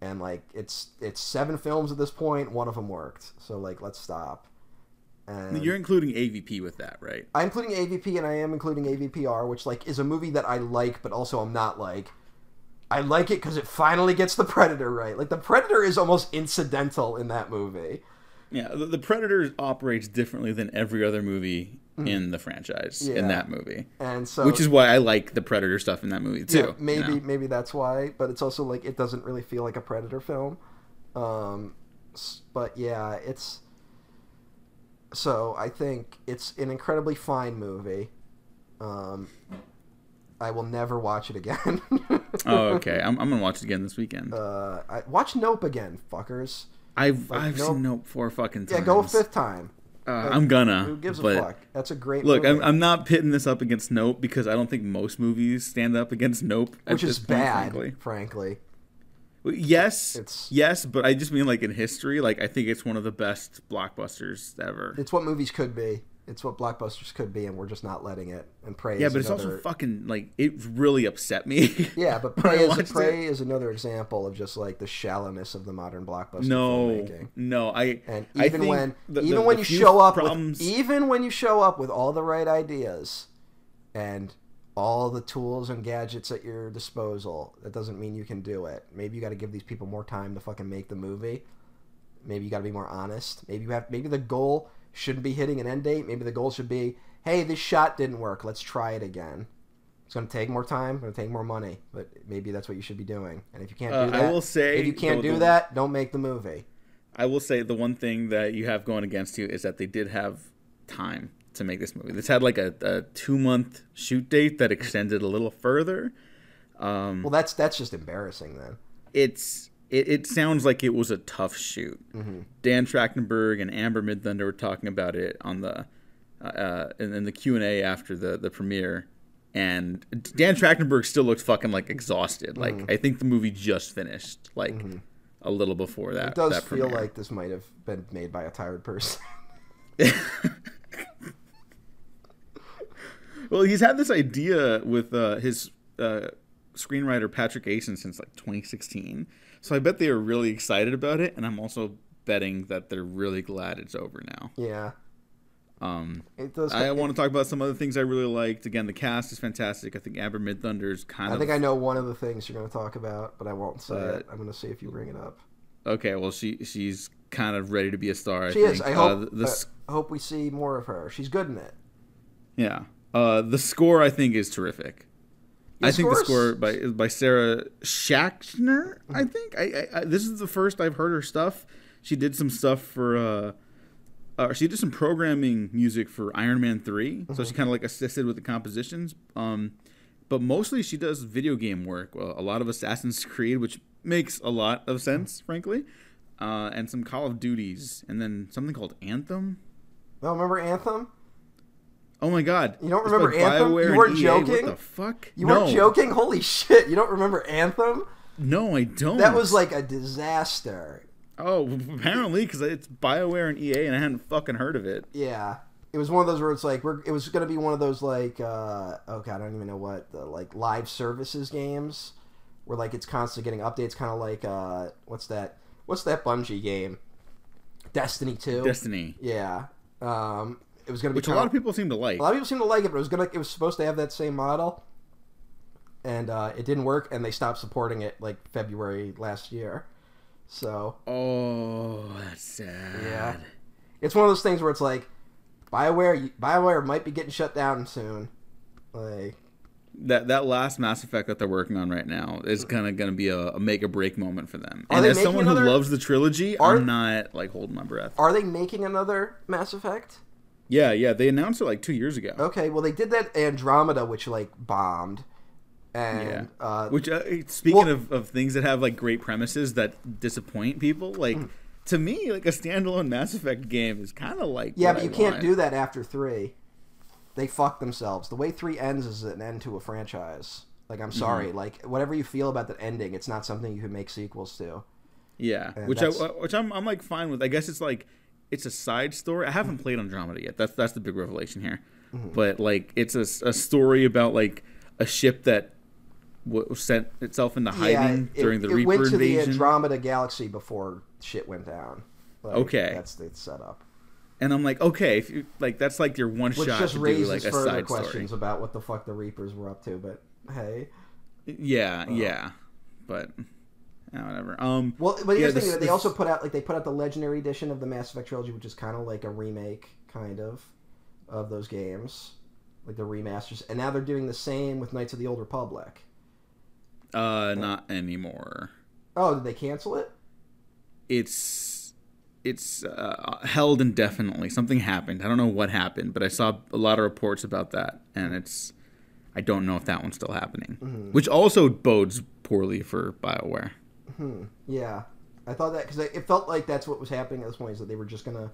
And like it's it's seven films at this point, one of them worked. So like let's stop. And you're including avp with that right I'm including AVP and I am including AVPR, which like is a movie that I like, but also I'm not like. I like it because it finally gets the Predator right. Like the Predator is almost incidental in that movie. Yeah, the, the Predator operates differently than every other movie in the franchise Mm. Yeah. in that movie, and so which is why I like the Predator stuff in that movie too. yeah, you maybe know? maybe that's why. But it's also like it doesn't really feel like a Predator film. Um, but yeah, it's. So I think it's an incredibly fine movie. Um, I will never watch it again. <laughs> oh, okay. I'm, I'm gonna watch it again this weekend. Uh, I, watch Nope again, fuckers. I've like, I've nope. seen Nope four fucking times. Yeah, go fifth time. Uh, I'm gonna. Who gives a fuck? That's a great Look, movie. I'm, I'm not pitting this up against Nope because I don't think most movies stand up against Nope. which is point, bad, frankly. frankly. Yes, It's- yes, but I just mean like in history. Like I think it's one of the best blockbusters ever. It's what movies could be. It's what blockbusters could be, and we're just not letting it. And Prey. yeah, but it's another... also fucking like it really upset me. <laughs> Yeah, but <laughs> Prey is, Prey is another example of just like the shallowness of the modern blockbuster No, filmmaking. no, I And I even think when the- even the- when the you show up problems, with even when you show up with all the right ideas and all the tools and gadgets at your disposal, that doesn't mean you can do it. Maybe you got to give these people more time to fucking make the movie. Maybe you got to be more honest. Maybe you have maybe the goal shouldn't be hitting an end date. Maybe the goal should be, hey, this shot didn't work. Let's try it again. It's going to take more time. Going to take more money, but maybe that's what you should be doing. And if you can't Uh, do I that, will say, if you can't do the- that, don't make the movie. I will say the one thing that you have going against you is that they did have time to make this movie. This had like a, a two month shoot date that extended a little further. Um, Well, that's that's just embarrassing then. it's it, it sounds like it was a tough shoot. Mm-hmm. Dan Trachtenberg and Amber Midthunder were talking about it on the uh, in, in the Q and A after the the premiere, and Dan Trachtenberg still looked fucking like exhausted. Like Mm-hmm. I think the movie just finished like a little before that. It does that feel premiere. like this might have been made by a tired person. <laughs> Well, he's had this idea with uh, his uh, screenwriter Patrick Aison since like 2016. So I bet they are really excited about it, and I'm also betting that they're really glad it's over now. yeah, Um, it does. I want to talk about some other things I really liked. Again, the cast is fantastic. I think Amber Midthunder's kind I of I think I know one of the things you're going to talk about, but I won't say But- it. I'm going to see if you bring it up. okay. Well, she she's kind of ready to be a star. I She think. is. I Uh, hope. the, the I hope we see more of her. She's good in it. Yeah. Uh, the score I think is terrific. I think the score by by Sarah Schachner. I think I, I, I this is the first I've heard her stuff. She did some stuff for uh, uh she did some programming music for Iron Man 3 so she kind of like assisted with the compositions. Um, but mostly she does video game work. Well, a lot of Assassin's Creed, which makes a lot of sense, frankly. Uh, and some Call of Duties, and then something called Anthem. No, remember Anthem? Oh my god! You don't remember Anthem? BioWare You weren't joking? What the fuck? You no. weren't joking? Holy shit! You don't remember Anthem? No, I don't. That was like a disaster. oh, apparently because it's Bioware and EA, and I hadn't fucking heard of it. Yeah. It was one of those where it's like we're. It was going to be one of those like uh, oh god I don't even know what the like live services games where like it's constantly getting updates, kind of like uh, what's that? What's that Bungie game? Destiny Two. Destiny, Yeah. Um, it was going to be which a lot of people seem to like. A lot of people seem to like it, but it was gonna. It was supposed to have that same model, and uh, it didn't work, and they stopped supporting it like February last year. So Oh, that's sad. yeah, it's one of those things where it's like, Bioware, Bioware might be getting shut down soon. Like, That that last Mass Effect that they're working on right now is kind of going to be a, a make or break moment for them. Are and as someone another- who loves the trilogy, Are- I'm not like holding my breath. are they making another Mass Effect? Yeah, yeah, they announced it like two years ago. Okay, well they did that Andromeda, which like bombed, and Yeah. uh, Which, uh, speaking Well- of, of things that have like great premises that disappoint people, like to me, like a standalone Mass Effect game is kind of like Yeah, but I you can't do that after three. They fuck themselves. The way three ends is an end to a franchise. Like, I'm sorry. Mm-hmm. Like, whatever you feel about that ending, it's not something you can make sequels to. Yeah, And which I that's- which I'm I'm like fine with. I guess it's like it's a side story. I haven't played Andromeda yet. That's that's the big revelation here. Mm-hmm. But like it's a, a story about like a ship that w- sent itself into hiding it, during the it Reaper went to the. Andromeda Galaxy before shit went down. Like, Okay. That's the setup. and I'm like, okay, if you, like that's like your one Which shot just to do raises like a further side questions story. about what the fuck the Reapers were up to, but hey. Yeah, yeah, but yeah, whatever. Um, Well, but yeah, here's the this- thing: they also put out like they put out the Legendary Edition of the Mass Effect trilogy, which is kind of like a remake, kind of, of those games, like the remasters. And now they're doing the same with Knights of the Old Republic. uh, not anymore. Oh, did they cancel it? it's it's uh, held indefinitely. Something happened. I don't know what happened, but I saw a lot of reports about that, and it's I don't know if that one's still happening, Mm-hmm. which also bodes poorly for Bioware. Yeah, I thought that because it felt like that's what was happening at this point is that they were just gonna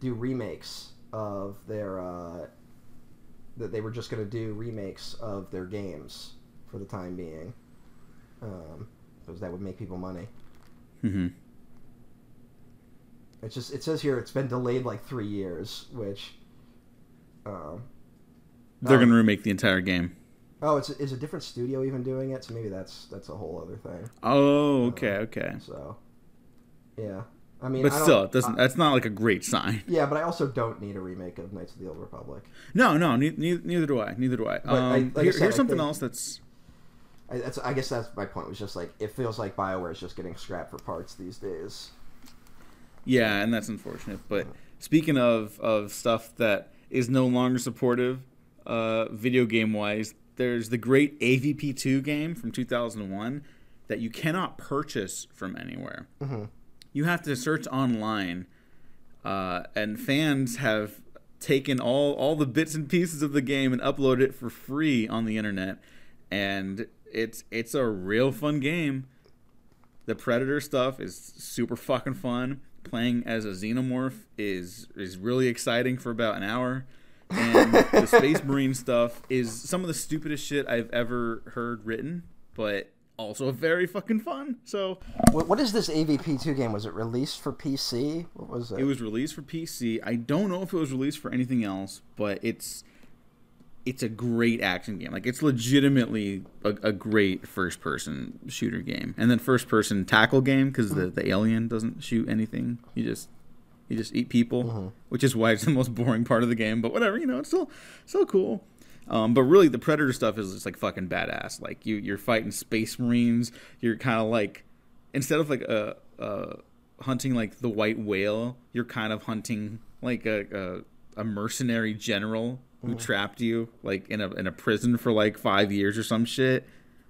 do remakes of their uh, that they were just gonna do remakes of their games for the time being, um, because that would make people money. hmm It's just it says here it's been delayed like three years, which. Um, They're Oh. gonna remake the entire game. Oh, it's is a different studio even doing it, so maybe that's that's a whole other thing. Oh, okay, okay. So, yeah, I mean, But I still, it doesn't. I- that's not like a great sign. <laughs> yeah, but I also don't need a remake of Knights of the Old Republic. No, no, neither, neither do I. Neither do I. But I- Um, like I here- said, here's something think- else that's I, that's, I guess that's my point. Was just like it feels like Bioware is just getting scrapped for parts these days. Yeah, and that's unfortunate. But speaking of of stuff that is no longer supportive, uh, video game wise, there's the great AVP2 game from 2001 that you cannot purchase from anywhere. You have to search online, uh, and fans have taken all all the bits and pieces of the game and uploaded it for free on the internet, and it's it's a real fun game. The Predator stuff is super fucking fun. Playing as a xenomorph is is really exciting for about an hour. And the <laughs> Space Marine stuff is some of the stupidest shit I've ever heard written, but also very fucking fun. So What, what is this AVP two game? Was it released for PC? What was it? it was released for PC. I don't know if it was released for anything else, but it's it's a great action game. Like it's legitimately a, a great first person shooter game, and then first person tackle game because the, mm. the alien doesn't shoot anything. You just you just eat people, which is why it's the most boring part of the game. But whatever, you know, it's still still cool. Um, but really, the predator stuff is just like fucking badass. Like you you're fighting space marines. You're kind of like instead of like a, a hunting like the white whale, you're kind of hunting like a, a, a mercenary general who trapped you like in a in a prison for like five years or some shit.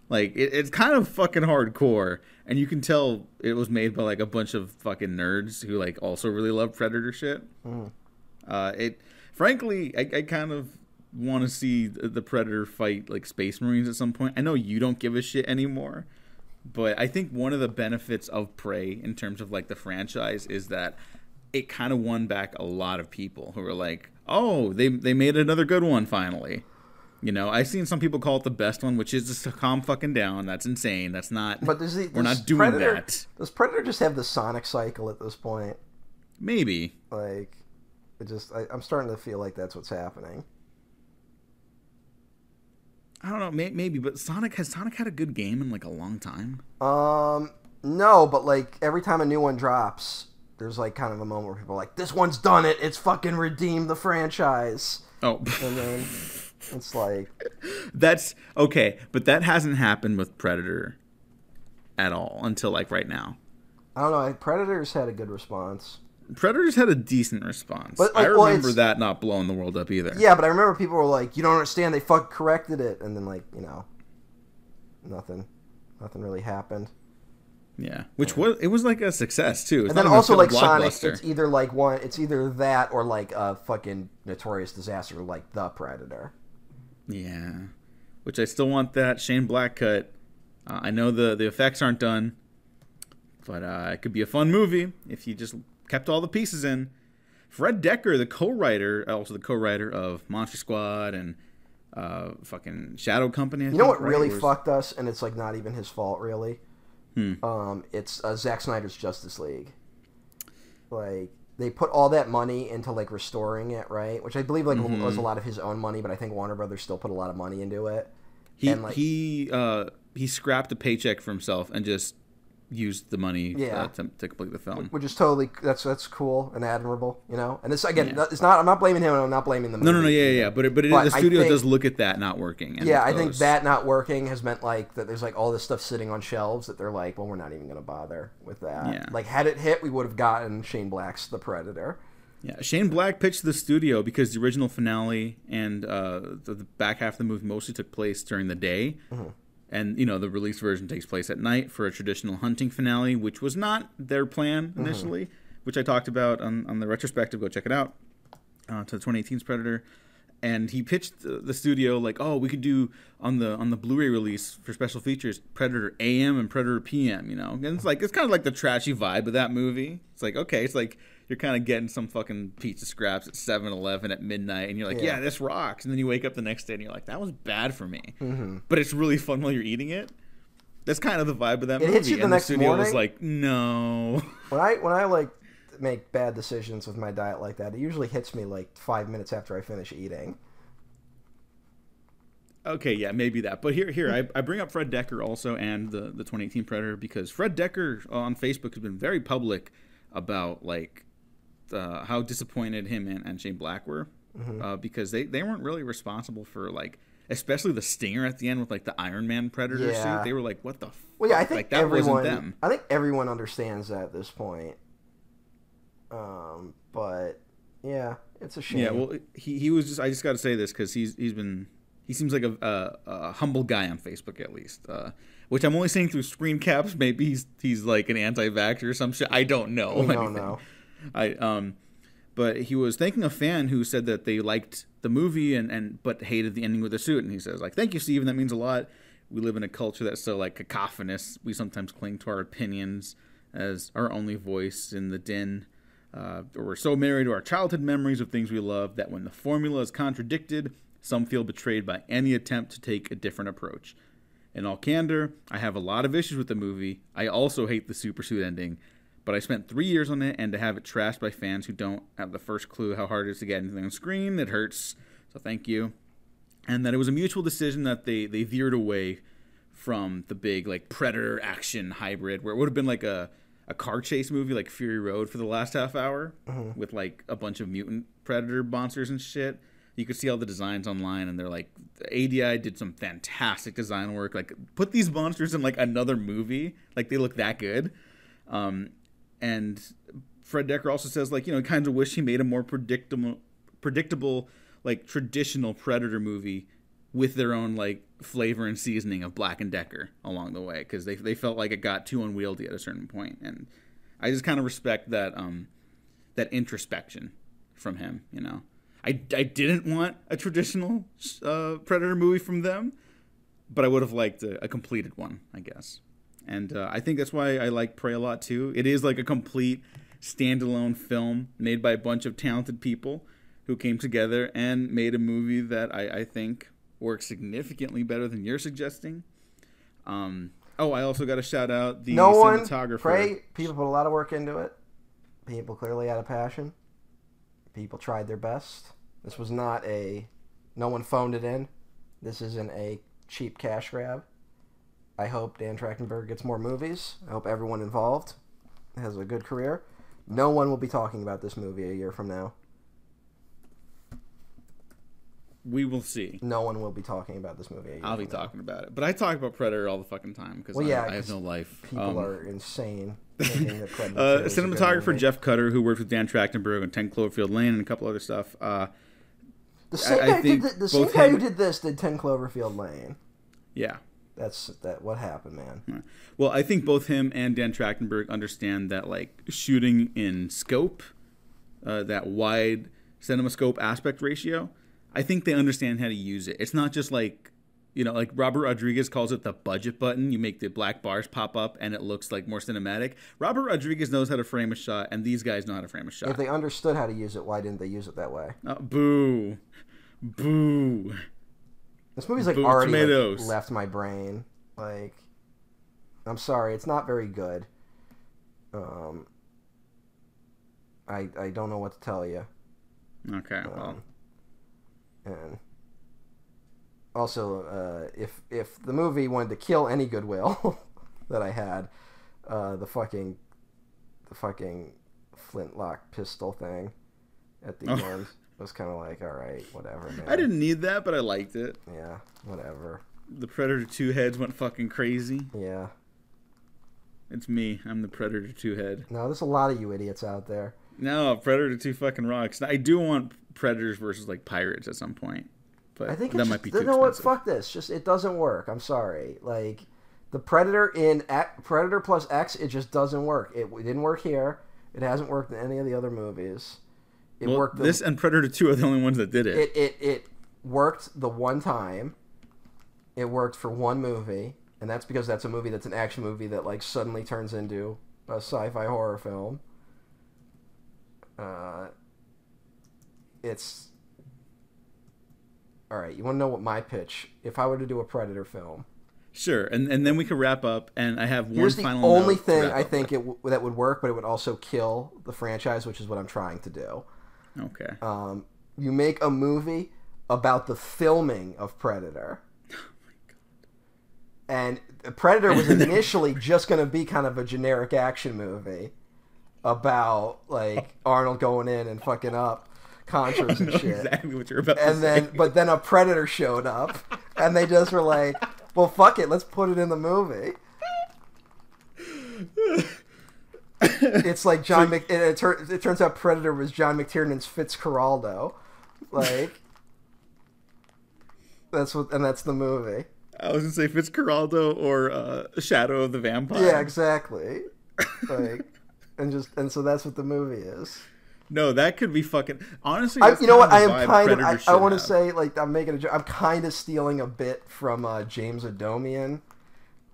Like it, it's kind of fucking hardcore, and you can tell it was made by like a bunch of fucking nerds who like also really love Predator shit. Uh, it frankly, I, I kind of want to see the the Predator fight like Space Marines at some point. I know you don't give a shit anymore, but I think one of the benefits of Prey in terms of like the franchise is that it kind of won back a lot of people who were like, "Oh, they they made another good one finally." You know, I've seen some people call it the best one, which is just to calm fucking down. That's insane. That's not. but does the, we're not doing Predator, that. Does Predator just have the Sonic cycle at this point? Maybe. Like, it just I, I'm starting to feel like that's what's happening. I don't know. May, maybe, but Sonic has Sonic had a good game in like a long time. Um, no, but like every time a new one drops, there's like kind of a moment where people are like, "This one's done it. It's fucking redeemed the franchise," Oh, and then <laughs> it's like, that's okay, but that hasn't happened with Predator at all until like right now. I don't know. Predators had a good response. Predators had a decent response. But, like, I remember it's- that not blowing the world up either. Yeah, but I remember people were like, "You don't understand. They fuck corrected it," and then like you know, nothing, nothing really happened. Yeah, which was it was like a success too. It's And then also like Sonic, it's either like one, it's either that or like a fucking notorious disaster like the Predator. Yeah, which I still want that Shane Black cut. Uh, I know the the effects aren't done, but uh, it could be a fun movie if you just kept all the pieces in. Fred Dekker, the co-writer, also the co-writer of Monster Squad and uh, fucking Shadow Company. I You know what really fucked us, and it's like not even his fault, really. Hmm. Um, it's uh, Zack Snyder's Justice League. Like they put all that money into like restoring it, right? Which I believe like Mm-hmm. was a lot of his own money, but I think Warner Brothers still put a lot of money into it. He and, like- he uh, he scrapped a paycheck for himself and just used the money Yeah. uh, to, to complete the film. Which is totally that's that's cool and admirable, you know. And this again, Yeah. it's not. I'm not blaming him. and I'm not blaming the movie. No, no, no, yeah, yeah. But it, but, it, But the studio think- does look at that not working. And Yeah, I think that not working has meant like that. There's like all this stuff sitting on shelves that they're like, well, we're not even gonna bother with that. Yeah. Like had it hit, we would have gotten Shane Black's The Predator. Yeah, Shane Black pitched the studio because the original finale and uh, the, the back half of the movie mostly took place during the day, Mm-hmm. And you know the release version takes place at night for a traditional hunting finale, which was not their plan Mm-hmm. initially, which I talked about on, on the retrospective. Go check it out uh, to the 2018's Predator. And he pitched the, the studio like, oh, we could do on the on the Blu-ray release for special features Predator AM and Predator PM, you know. And it's like it's kind of like the trashy vibe of that movie. It's like okay, it's like you're kind of getting some fucking pizza scraps at 7-Eleven at midnight, and you're like, yeah. Yeah. this rocks. And then you wake up the next day and you're like, that was bad for me, Mm-hmm. but it's really fun while you're eating it. That's kind of the vibe of that It movie. hits you the and next the studio was like, no. When I when I like make bad decisions with my diet like that, it usually hits me like five minutes after I finish eating. Okay, yeah, maybe that. But here, here, I, I bring up Fred Dekker also and the the 2018 Predator because Fred Dekker on Facebook has been very public about like uh, how disappointed him and, and Shane Black were Mm-hmm. uh, because they they weren't really responsible for like especially the stinger at the end with like the Iron Man Predator Yeah. suit. They were like, what the? Well, yeah, I think like that everyone. wasn't them. I think everyone understands that at this point. Um, but yeah, it's a shame. Yeah, well, he, he was just. I just got to say this because he's he's been he seems like a, a, a humble guy on Facebook at least, uh, which I'm only seeing through screen caps. Maybe he's he's like an anti-vaxxer or some shit. I don't know. we <laughs> don't anything. know. I um, but he was thanking a fan who said that they liked the movie and and but hated the ending with the suit, and he says like, "Thank you, Steven. That means a lot. We live in a culture that's so like cacophonous. We sometimes cling to our opinions as our only voice in the din." Uh, or we're so married to our childhood memories of things we love that when the formula is contradicted, some feel betrayed by any attempt to take a different approach. In all candor, I have a lot of issues with the movie. I also hate the super suit ending, but I spent three years on it, and to have it trashed by fans who don't have the first clue how hard it is to get anything on screen, it hurts. So thank you. And that it was a mutual decision that they they veered away from the big like predator action hybrid, where it would have been like a a car chase movie like Fury Road for the last half hour with like a bunch of mutant predator monsters and shit. You could see all the designs online, and they're like, ADI did some fantastic design work. Like, put these monsters in like another movie. Like, they look that good. Um, and Fred Dekker also says, like, you know, he kind of wish he made a more predictable, predictable, like traditional Predator movie with their own like flavor and seasoning of Black and Decker along the way because they they felt like it got too unwieldy at a certain point, and I just kind of respect that um that introspection from him. You know, I I didn't want a traditional uh, Predator movie from them, but I would have liked a, a completed one, I guess. And uh, I think that's why I like Prey a lot too. It is like a complete standalone film made by a bunch of talented people who came together and made a movie that I, I think works significantly better than you're suggesting. Um, oh, I also got to shout out the no one cinematographer. pray. People put a lot of work into it. People clearly had a passion. People tried their best. This was not a. No one phoned it in. This isn't a cheap cash grab. I hope Dan Trachtenberg gets more movies. I hope everyone involved has a good career. No one will be talking about this movie a year from now. We will see. No one will be talking about this movie. A year I'll be now. talking about it, but I talk about Predator all the fucking time because Well, I, yeah, I have 'cause no life. People Um, are insane. <laughs> thinking that Predator uh, 2 is a good cinematographer. Jeff Cutter, who worked with Dan Trachtenberg on Ten Cloverfield Lane and a couple other stuff. Uh, The same I guy, think did the, the same guy him- who did this did Ten Cloverfield Lane. yeah. That's that. What happened, man? Well, I think both him and Dan Trachtenberg understand that like shooting in scope, uh, that wide cinema scope aspect ratio. I think they understand how to use it. It's not just like You know, like Robert Rodriguez calls it the budget button. You make the black bars pop up and it looks like more cinematic. Robert Rodriguez knows how to frame a shot, and these guys know how to frame a shot. If they understood how to use it, why didn't they use it that way? Oh, boo. Boo. This movie's like Boo already like, left my brain. Like, I'm sorry, it's not very good. Um, I I don't know what to tell you. Okay, well. Um, and also, uh, if if the movie wanted to kill any goodwill <laughs> that I had, uh, the fucking the fucking flintlock pistol thing at the <laughs> Oh. end was kind of like, all right, whatever, man. I didn't need that, but I liked it. Yeah, whatever. The Predator 2 heads went fucking crazy. Yeah. It's me. I'm the Predator 2 head. No, there's a lot of you idiots out there. No, Predator 2 fucking rocks. I do want Predators versus like pirates at some point. But I think that might be you too know what? Fuck this. Just it doesn't work. I'm sorry. Like the Predator in Predator plus X, it just doesn't work. It didn't work here. It hasn't worked in any of the other movies. It Well, worked. The, this and Predator 2 are the only ones that did it. it, it it worked the one time. It worked for one movie, and that's because that's a movie that's an action movie that like suddenly turns into a sci-fi horror film. Uh, it's all right. You want to know what my pitch? If I were to do a Predator film, Sure, and and then we can wrap up. And I have one here's the final. only thing I think it w- that would work, but it would also kill the franchise, which is what I'm trying to do. Okay. Um, you make a movie about the filming of Predator. <laughs> And Predator was <laughs> initially just going to be kind of a generic action movie about like <laughs> Arnold going in and fucking up Contras and shit. exactly what you're about to And then, say. but then a Predator showed up, and they just were like, "Well, fuck it, let's put it in the movie." It's like John Mc. It, tur- it turns out Predator was John McTiernan's Fitzcarraldo, like. That's what, and that's the movie. I was gonna say Fitzcarraldo or uh, Shadow of the Vampire. Yeah, exactly. Like, and just and so that's what the movie is. No, that could be fucking. Honestly, I, you know what? I am kind of. I, I want to say like I'm making a joke. I'm kind of stealing a bit from uh, James Adomian,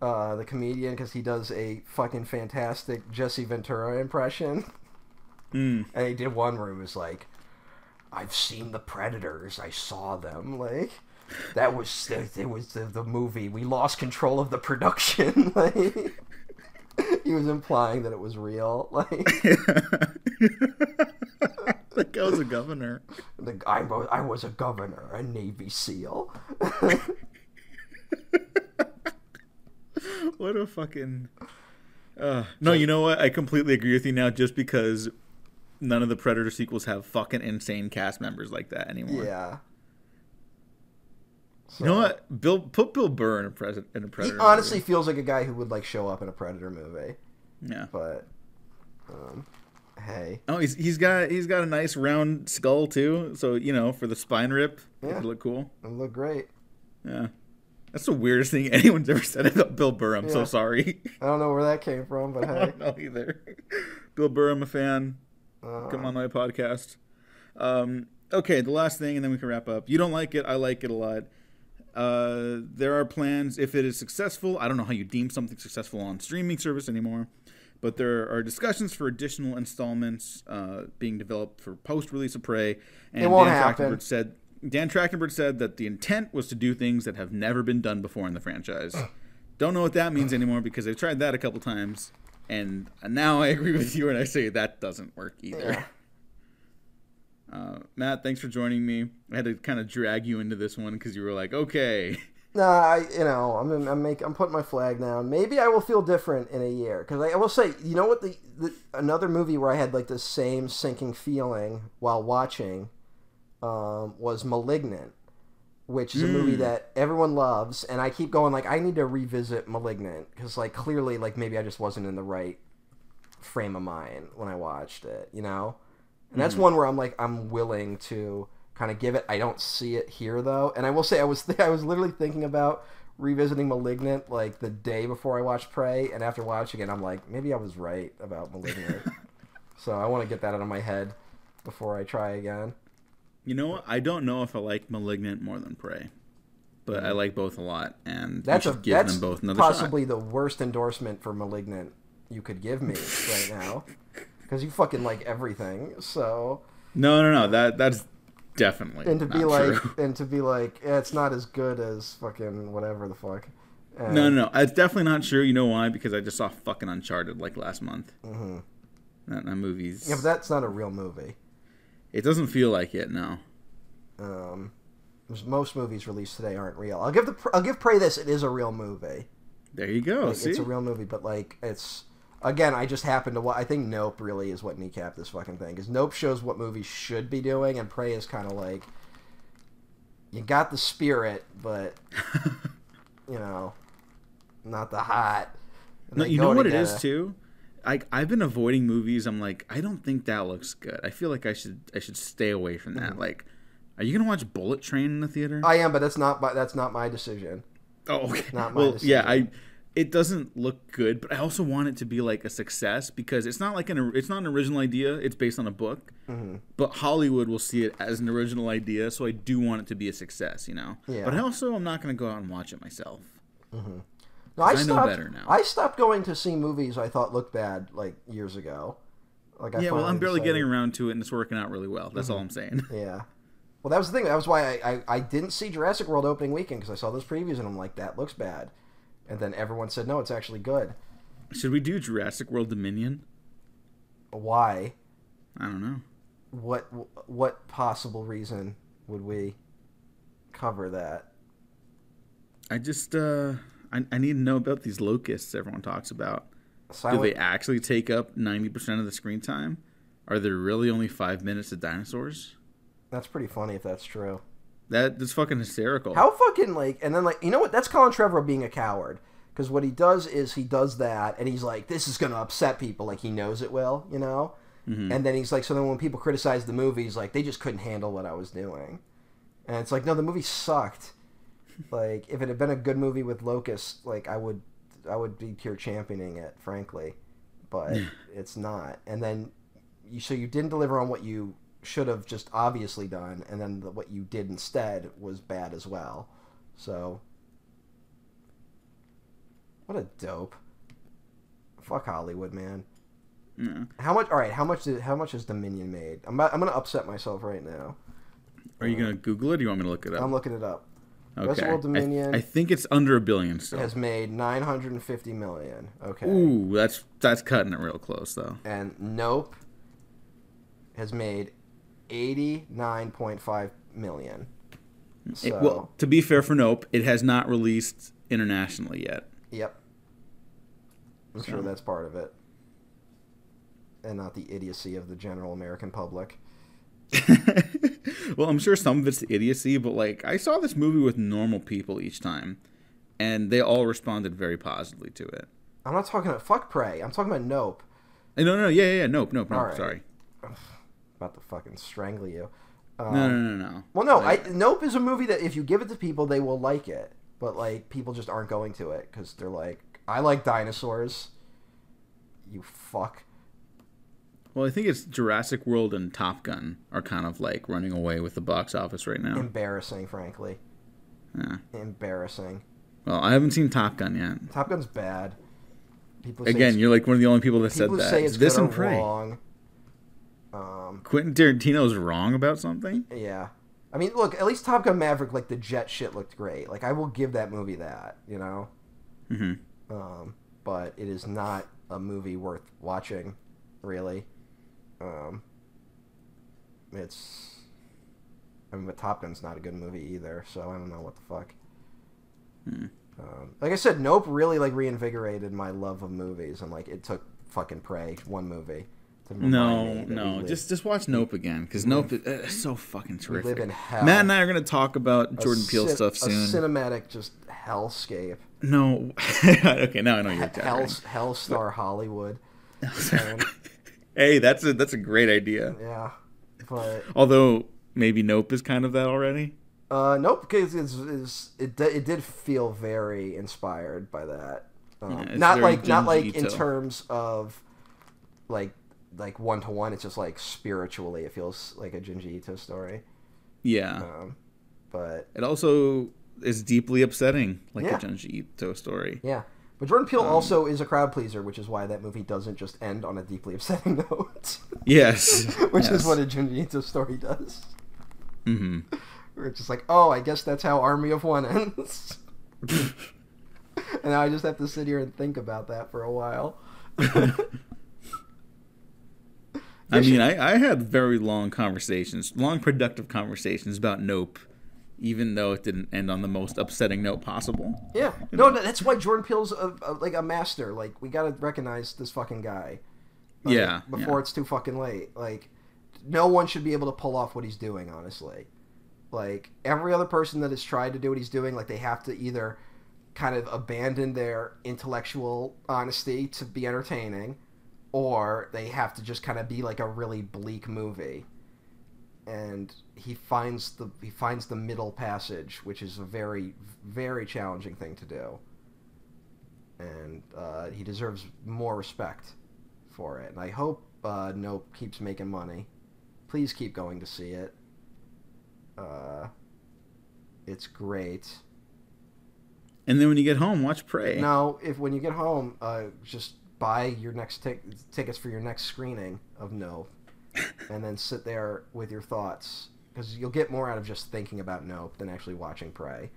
uh, the comedian, because he does a fucking fantastic Jesse Ventura impression. Mm. And he did one where he was like, "I've seen the Predators. I saw them. <laughs> Like, that was it was the, the movie. We lost control of the production. <laughs> like, he was implying that it was real. <laughs> Like, like I was a governor. the guy, wa- I was a governor, a Navy SEAL. <laughs> What a fucking. Uh, no, you know what? I completely agree with you now. Just because none of the Predator sequels have fucking insane cast members like that anymore. yeah. You know what? Bill put Bill Burr in a, pres- in a He Predator. honestly feels like a guy who would like show up in a Predator movie, movie. yeah. but um, hey, Oh, he's he's got he's got a nice round skull too. So you know, for the spine rip, Yeah. could look cool. it look great. Yeah. That's the weirdest thing <laughs> anyone's ever said about Bill Burr. I'm so sorry. I don't know where that came from, but <laughs> I hey, don't know either. Bill Burr, I'm a fan. uh, Come on my podcast. Um, okay, the last thing, and then we can wrap up. You don't like it. I like it a lot. Uh, there are plans if it is successful. I don't know how you deem something successful on streaming service anymore, but there are discussions for additional installments uh, being developed for post-release of Prey. And It won't Dan happen. Said Dan Trachtenberg said that the intent was to do things that have never been done before in the franchise. don't know what that means anymore because they've tried that a couple times, and now I agree with you and I say that doesn't work either. Uh, Matt, thanks for joining me. I had to kind of drag you into this one because you were like, okay. Nah, I you know I'm I'm make I'm putting my flag down. Maybe I will feel different in a year because I, I will say you know what the, the another movie where I had like the same sinking feeling while watching um, was *Malignant*, which is a movie that everyone loves, and I keep going like I need to revisit *Malignant* because like clearly like maybe I just wasn't in the right frame of mind when I watched it, you know, and that's one where I'm like I'm willing to kind of give it. I don't see it here though, and I will say I was <laughs> I was literally thinking about revisiting *Malignant* like the day before I watched *Prey*, and after watching it, I'm like maybe I was right about *Malignant*. <laughs> so I want to get that out of my head before I try again. You know what? I don't know if I like Malignant more than Prey. but I like both a lot, and Mm-hmm. That's a give that's them both another possibly the worst endorsement for Malignant you could give me right now, <laughs> because you fucking like everything. So shot. No, no, no. That that's definitely and to be like true. <laughs> and to be like it's not as good as fucking whatever the fuck. And, No, no, no. It's definitely not true. You know why? Because I just saw fucking Uncharted like last month. Mhm. That, that movie's. Yeah, but that's not a real movie. It doesn't feel like it. No. Um, most movies released today aren't real. I'll give the I'll give Prey this. It is a real movie. There you go. Like, See. it's a real movie, but like it's again, I just happen to. I think Nope really is what kneecapped this fucking thing because Nope shows what movies should be doing, and Prey is kind of like you got the spirit, but <laughs> you know, not the hot. And No, you know what it is too. I I've been avoiding movies. I'm like, I don't think that looks good. I feel like I should I should stay away from Mm-hmm. that. Like, are you gonna watch Bullet Train in the theater? I am, but that's not my, that's not my decision. oh, okay. not my well, yeah. I. It doesn't look good, but I also want it to be like a success because it's not like an it's not an original idea. It's based on a book, Mm-hmm. but Hollywood will see it as an original idea. So I do want it to be a success, you know. Yeah. But I also I'm not gonna go out and watch it myself. No, I, I know stopped, better now. I stopped going to see movies I thought looked bad like years ago. Like I yeah, well, I'm barely decided- getting around to it, and it's working out really well. That's all I'm saying. <laughs> Yeah. Well, that was the thing. That was why I, I, I didn't see Jurassic World opening weekend because I saw those previews and I'm like, that looks bad. And then everyone said, no, it's actually good. Should we do Jurassic World Dominion? Why? I don't know. What what possible reason would we cover that? I just uh I, I need to know about these locusts everyone talks about. Do they actually take up ninety percent of the screen time? Are there really only five minutes of dinosaurs? That's pretty funny if that's true. That that's fucking hysterical. How fucking like, and then like, you know what? That's Colin Trevorrow being a coward. Because what he does is he does that, and he's like, this is gonna upset people. Like he knows it will, you know. Mm-hmm. And then he's like, so then when people criticize the movie, he's like, they just couldn't handle what I was doing. And it's like, no, the movie sucked. Like if it had been a good movie with Locust, like I would, I would be pure championing it, frankly. But it's not. And then, you so you didn't deliver on what you should have just obviously done, and then the, what you did instead was bad as well. So, what a dope. Fuck Hollywood, man. Yeah. How much? All right, how much? Did, how much has Dominion made? I'm, about, I'm gonna upset myself right now. Are you gonna Google it? or Do you want me to look it up? I'm looking it up. Okay. Jurassic World I- Dominion I, think it's under a billion still. has made 950 million. Okay. Ooh, that's that's cutting it real close though. And Nope has made 89.5 million. So, It- well, to be fair for Nope, it has not released internationally yet. yep. I'm sure So- that's part of it. And not the idiocy of the general American public. <laughs> well, I'm sure some of it's idiocy, but like I saw this movie with normal people each time, and they all responded very positively to it. I'm not talking about fuck Prey. I'm talking about Nope. Eh, No, no, no, yeah, yeah, yeah, nope, nope, nope. Right. Sorry. About to fucking strangle you. Um, No, no, no, no. Well, no, Like, I, Nope is a movie that if you give it to people, they will like it. But like, people just aren't going to it because they're like, I like dinosaurs. You fuck. Well, I think it's Jurassic World and Top Gun are kind of like running away with the box office right now. Embarrassing, frankly. Yeah. Embarrassing. Well, I haven't seen Top Gun yet. Top Gun's bad. People say Again, you're like one of the only people that said people that. say it's this and Prey. wrong. Um, Quentin Tarantino's wrong about something. yeah. I mean, look, at least Top Gun Maverick, like the jet shit looked great. Like I will give that movie that, you know. hmm um, but it is not a movie worth watching, really. Um, it's, I mean, but Top Gun's not a good movie either, so I don't know what the fuck. Hmm. Um, like I said, Nope really like reinvigorated my love of movies, and like it took fucking Prey one movie No, me that we no, just just watch Nope again because Nope is uh, so fucking we terrific. live in hell. Matt and I are gonna talk about Jordan Peele cin- stuff A soon. cinematic just hellscape, no, <laughs> okay, now I know you're hell, talking. hell star Hollywood. <laughs> Hey, that's a that's a great idea. yeah, but Although maybe Nope is kind of that already. Uh, nope, because it's, it's, it it did feel very inspired by that. Um, Yeah, not like not like in terms of like like one to one. It's just like spiritually, it feels like a Junji Ito story. Yeah, Um, but it also is deeply upsetting, like Yeah. the Junji Ito story. Yeah. But Jordan Um, Peele also is a crowd pleaser, which is why that movie doesn't just end on a deeply upsetting <laughs> note. Yes, <laughs> which yes. is what a Junji story does. Mhm. Where it's just like, oh, I guess that's how Army of One ends. <laughs> and now I just have to sit here and think about that for a while. I mean, I, I had very long conversations, long productive conversations about Nope, even though it didn't end on the most upsetting note possible. Yeah, no, no, that's why Jordan Peele's a, a, like a master. Like we gotta recognize this fucking guy. Like, Yeah, before yeah. it's too fucking late. Like, no one should be able to pull off what he's doing. Honestly, like every other person that has tried to do what he's doing, like they have to either kind of abandon their intellectual honesty to be entertaining, or they have to just kind of be like a really bleak movie. And he finds the he finds the middle passage, which is a very very challenging thing to do. And uh, he deserves more respect for it. And I hope uh, Nope keeps making money. Please keep going to see it. Uh, it's great. And then when you get home, watch Prey. Now, if when you get home, uh, just buy your next tic- tickets for your next screening of Nope, and then sit there with your thoughts because you'll get more out of just thinking about Nope than actually watching Prey.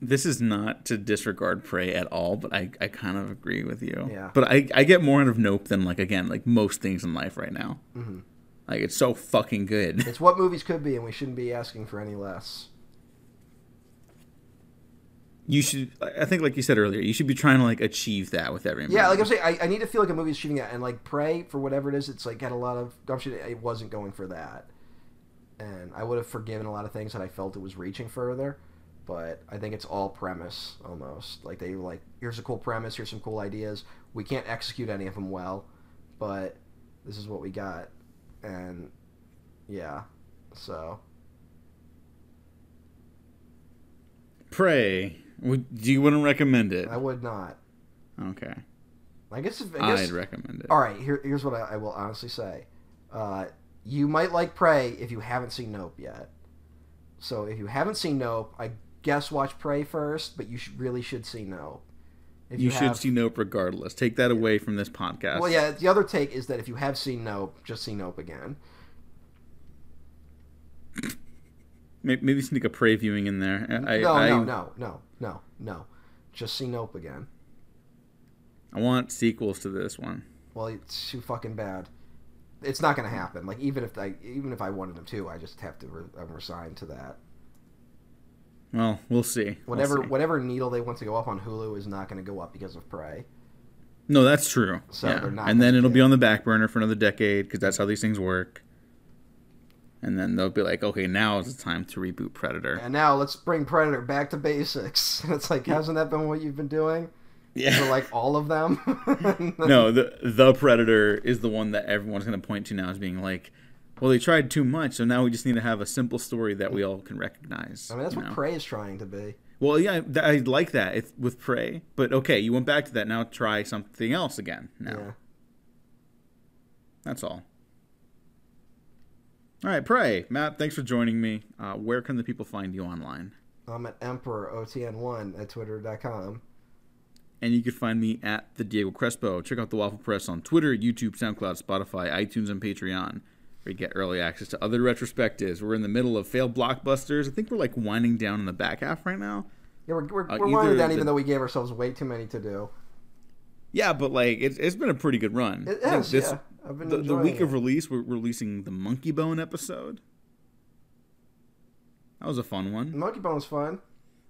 This is not to disregard Prey at all, but I, I kind of agree with you. Yeah. But I, I get more out of Nope than like again like most things in life right now. Mhm. Like it's so fucking good. It's what movies could be, and we shouldn't be asking for any less. You should. I think, like you said earlier, you should be trying to like achieve that with every. movie. Yeah, like. I'm saying, I, I need to feel like a movie's achieving that, and like Prey for whatever it is, it's like had a lot of gumption. It wasn't going for that, and I would have forgiven a lot of things that I felt it was reaching further. But I think it's all premise almost. Like they were like, here's a cool premise, here's some cool ideas. We can't execute any of them well, but this is what we got, and yeah, so Prey. Would, you wouldn't recommend it? I would not. Okay. I guess if, I guess I'd recommend it. All right, here, here's what I, I will honestly say. Uh, you might like Prey if you haven't seen Nope yet. So if you haven't seen Nope, I guess watch Prey first, but you should, really should see Nope. If You, should have- see Nope regardless. Take that away from this podcast. Well, yeah. The other take is that if you have seen Nope, just see Nope again. Maybe, maybe sneak a Prey viewing in there. I, no, I, no, no, no, no, no. Just see Nope again. I want sequels to this one. Well, it's too fucking bad. It's not going to happen. Like even if I even if I wanted them to, I just have to re- uh, I'm resigned to that. Well, we'll see. We'll Whatever see. whatever needle they want to go up on Hulu is not going to go up because of Prey. No, that's true. So yeah. they're not and then it'll be on the back burner for another decade because that's how these things work. And then they'll be like, okay, now is the time to reboot Predator. And now let's bring Predator back to basics. <laughs> And it's like, hasn't that been what you've been doing Yeah. for like all of them? <laughs> no, the the Predator is the one that everyone's going to point to now as being like, well, they tried too much, so now we just need to have a simple story that we all can recognize. I mean, that's what know? Prey is trying to be. Well, yeah, I like that with Prey, but okay, you went back to that. Now try something else again. Now Yeah. that's all. All right, pray Matt, thanks for joining me. Uh, where can the people find you online? I'm at Emperor OTN1 at twitter.com. And you can find me at the Diego Crespo. Check out the Waffle Press on Twitter, YouTube, SoundCloud, Spotify, iTunes, and Patreon, where you get early access to other retrospectives. We're in the middle of failed blockbusters. I think we're like winding down in the back half right now. Yeah, we're, we're, Uh, we're winding down the- even though we gave ourselves way too many to do. Yeah, but like it's it's been a pretty good run. It I think is, yeah. I've been the, the week it. of release, we're releasing the Monkeybone episode. That was a fun one. Monkeybone's fun.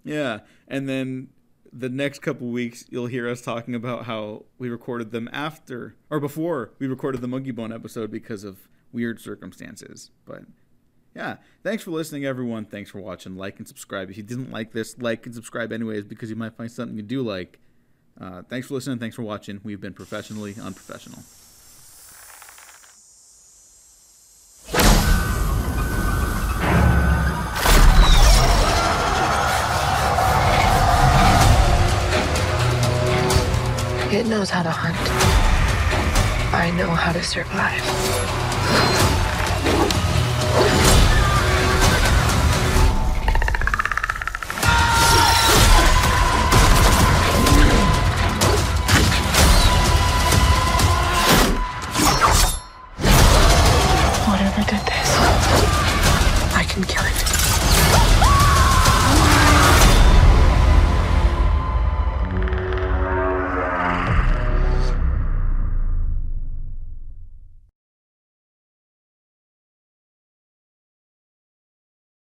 Yeah, and then the next couple weeks, you'll hear us talking about how we recorded them after or before we recorded the Monkeybone episode because of weird circumstances. But yeah, thanks for listening, everyone. Thanks for watching. Like and subscribe. If you didn't like this, like and subscribe anyways because you might find something you do like. Uh, thanks for listening. Thanks for watching. We've been professionally unprofessional. It knows how to hunt. I know how to survive.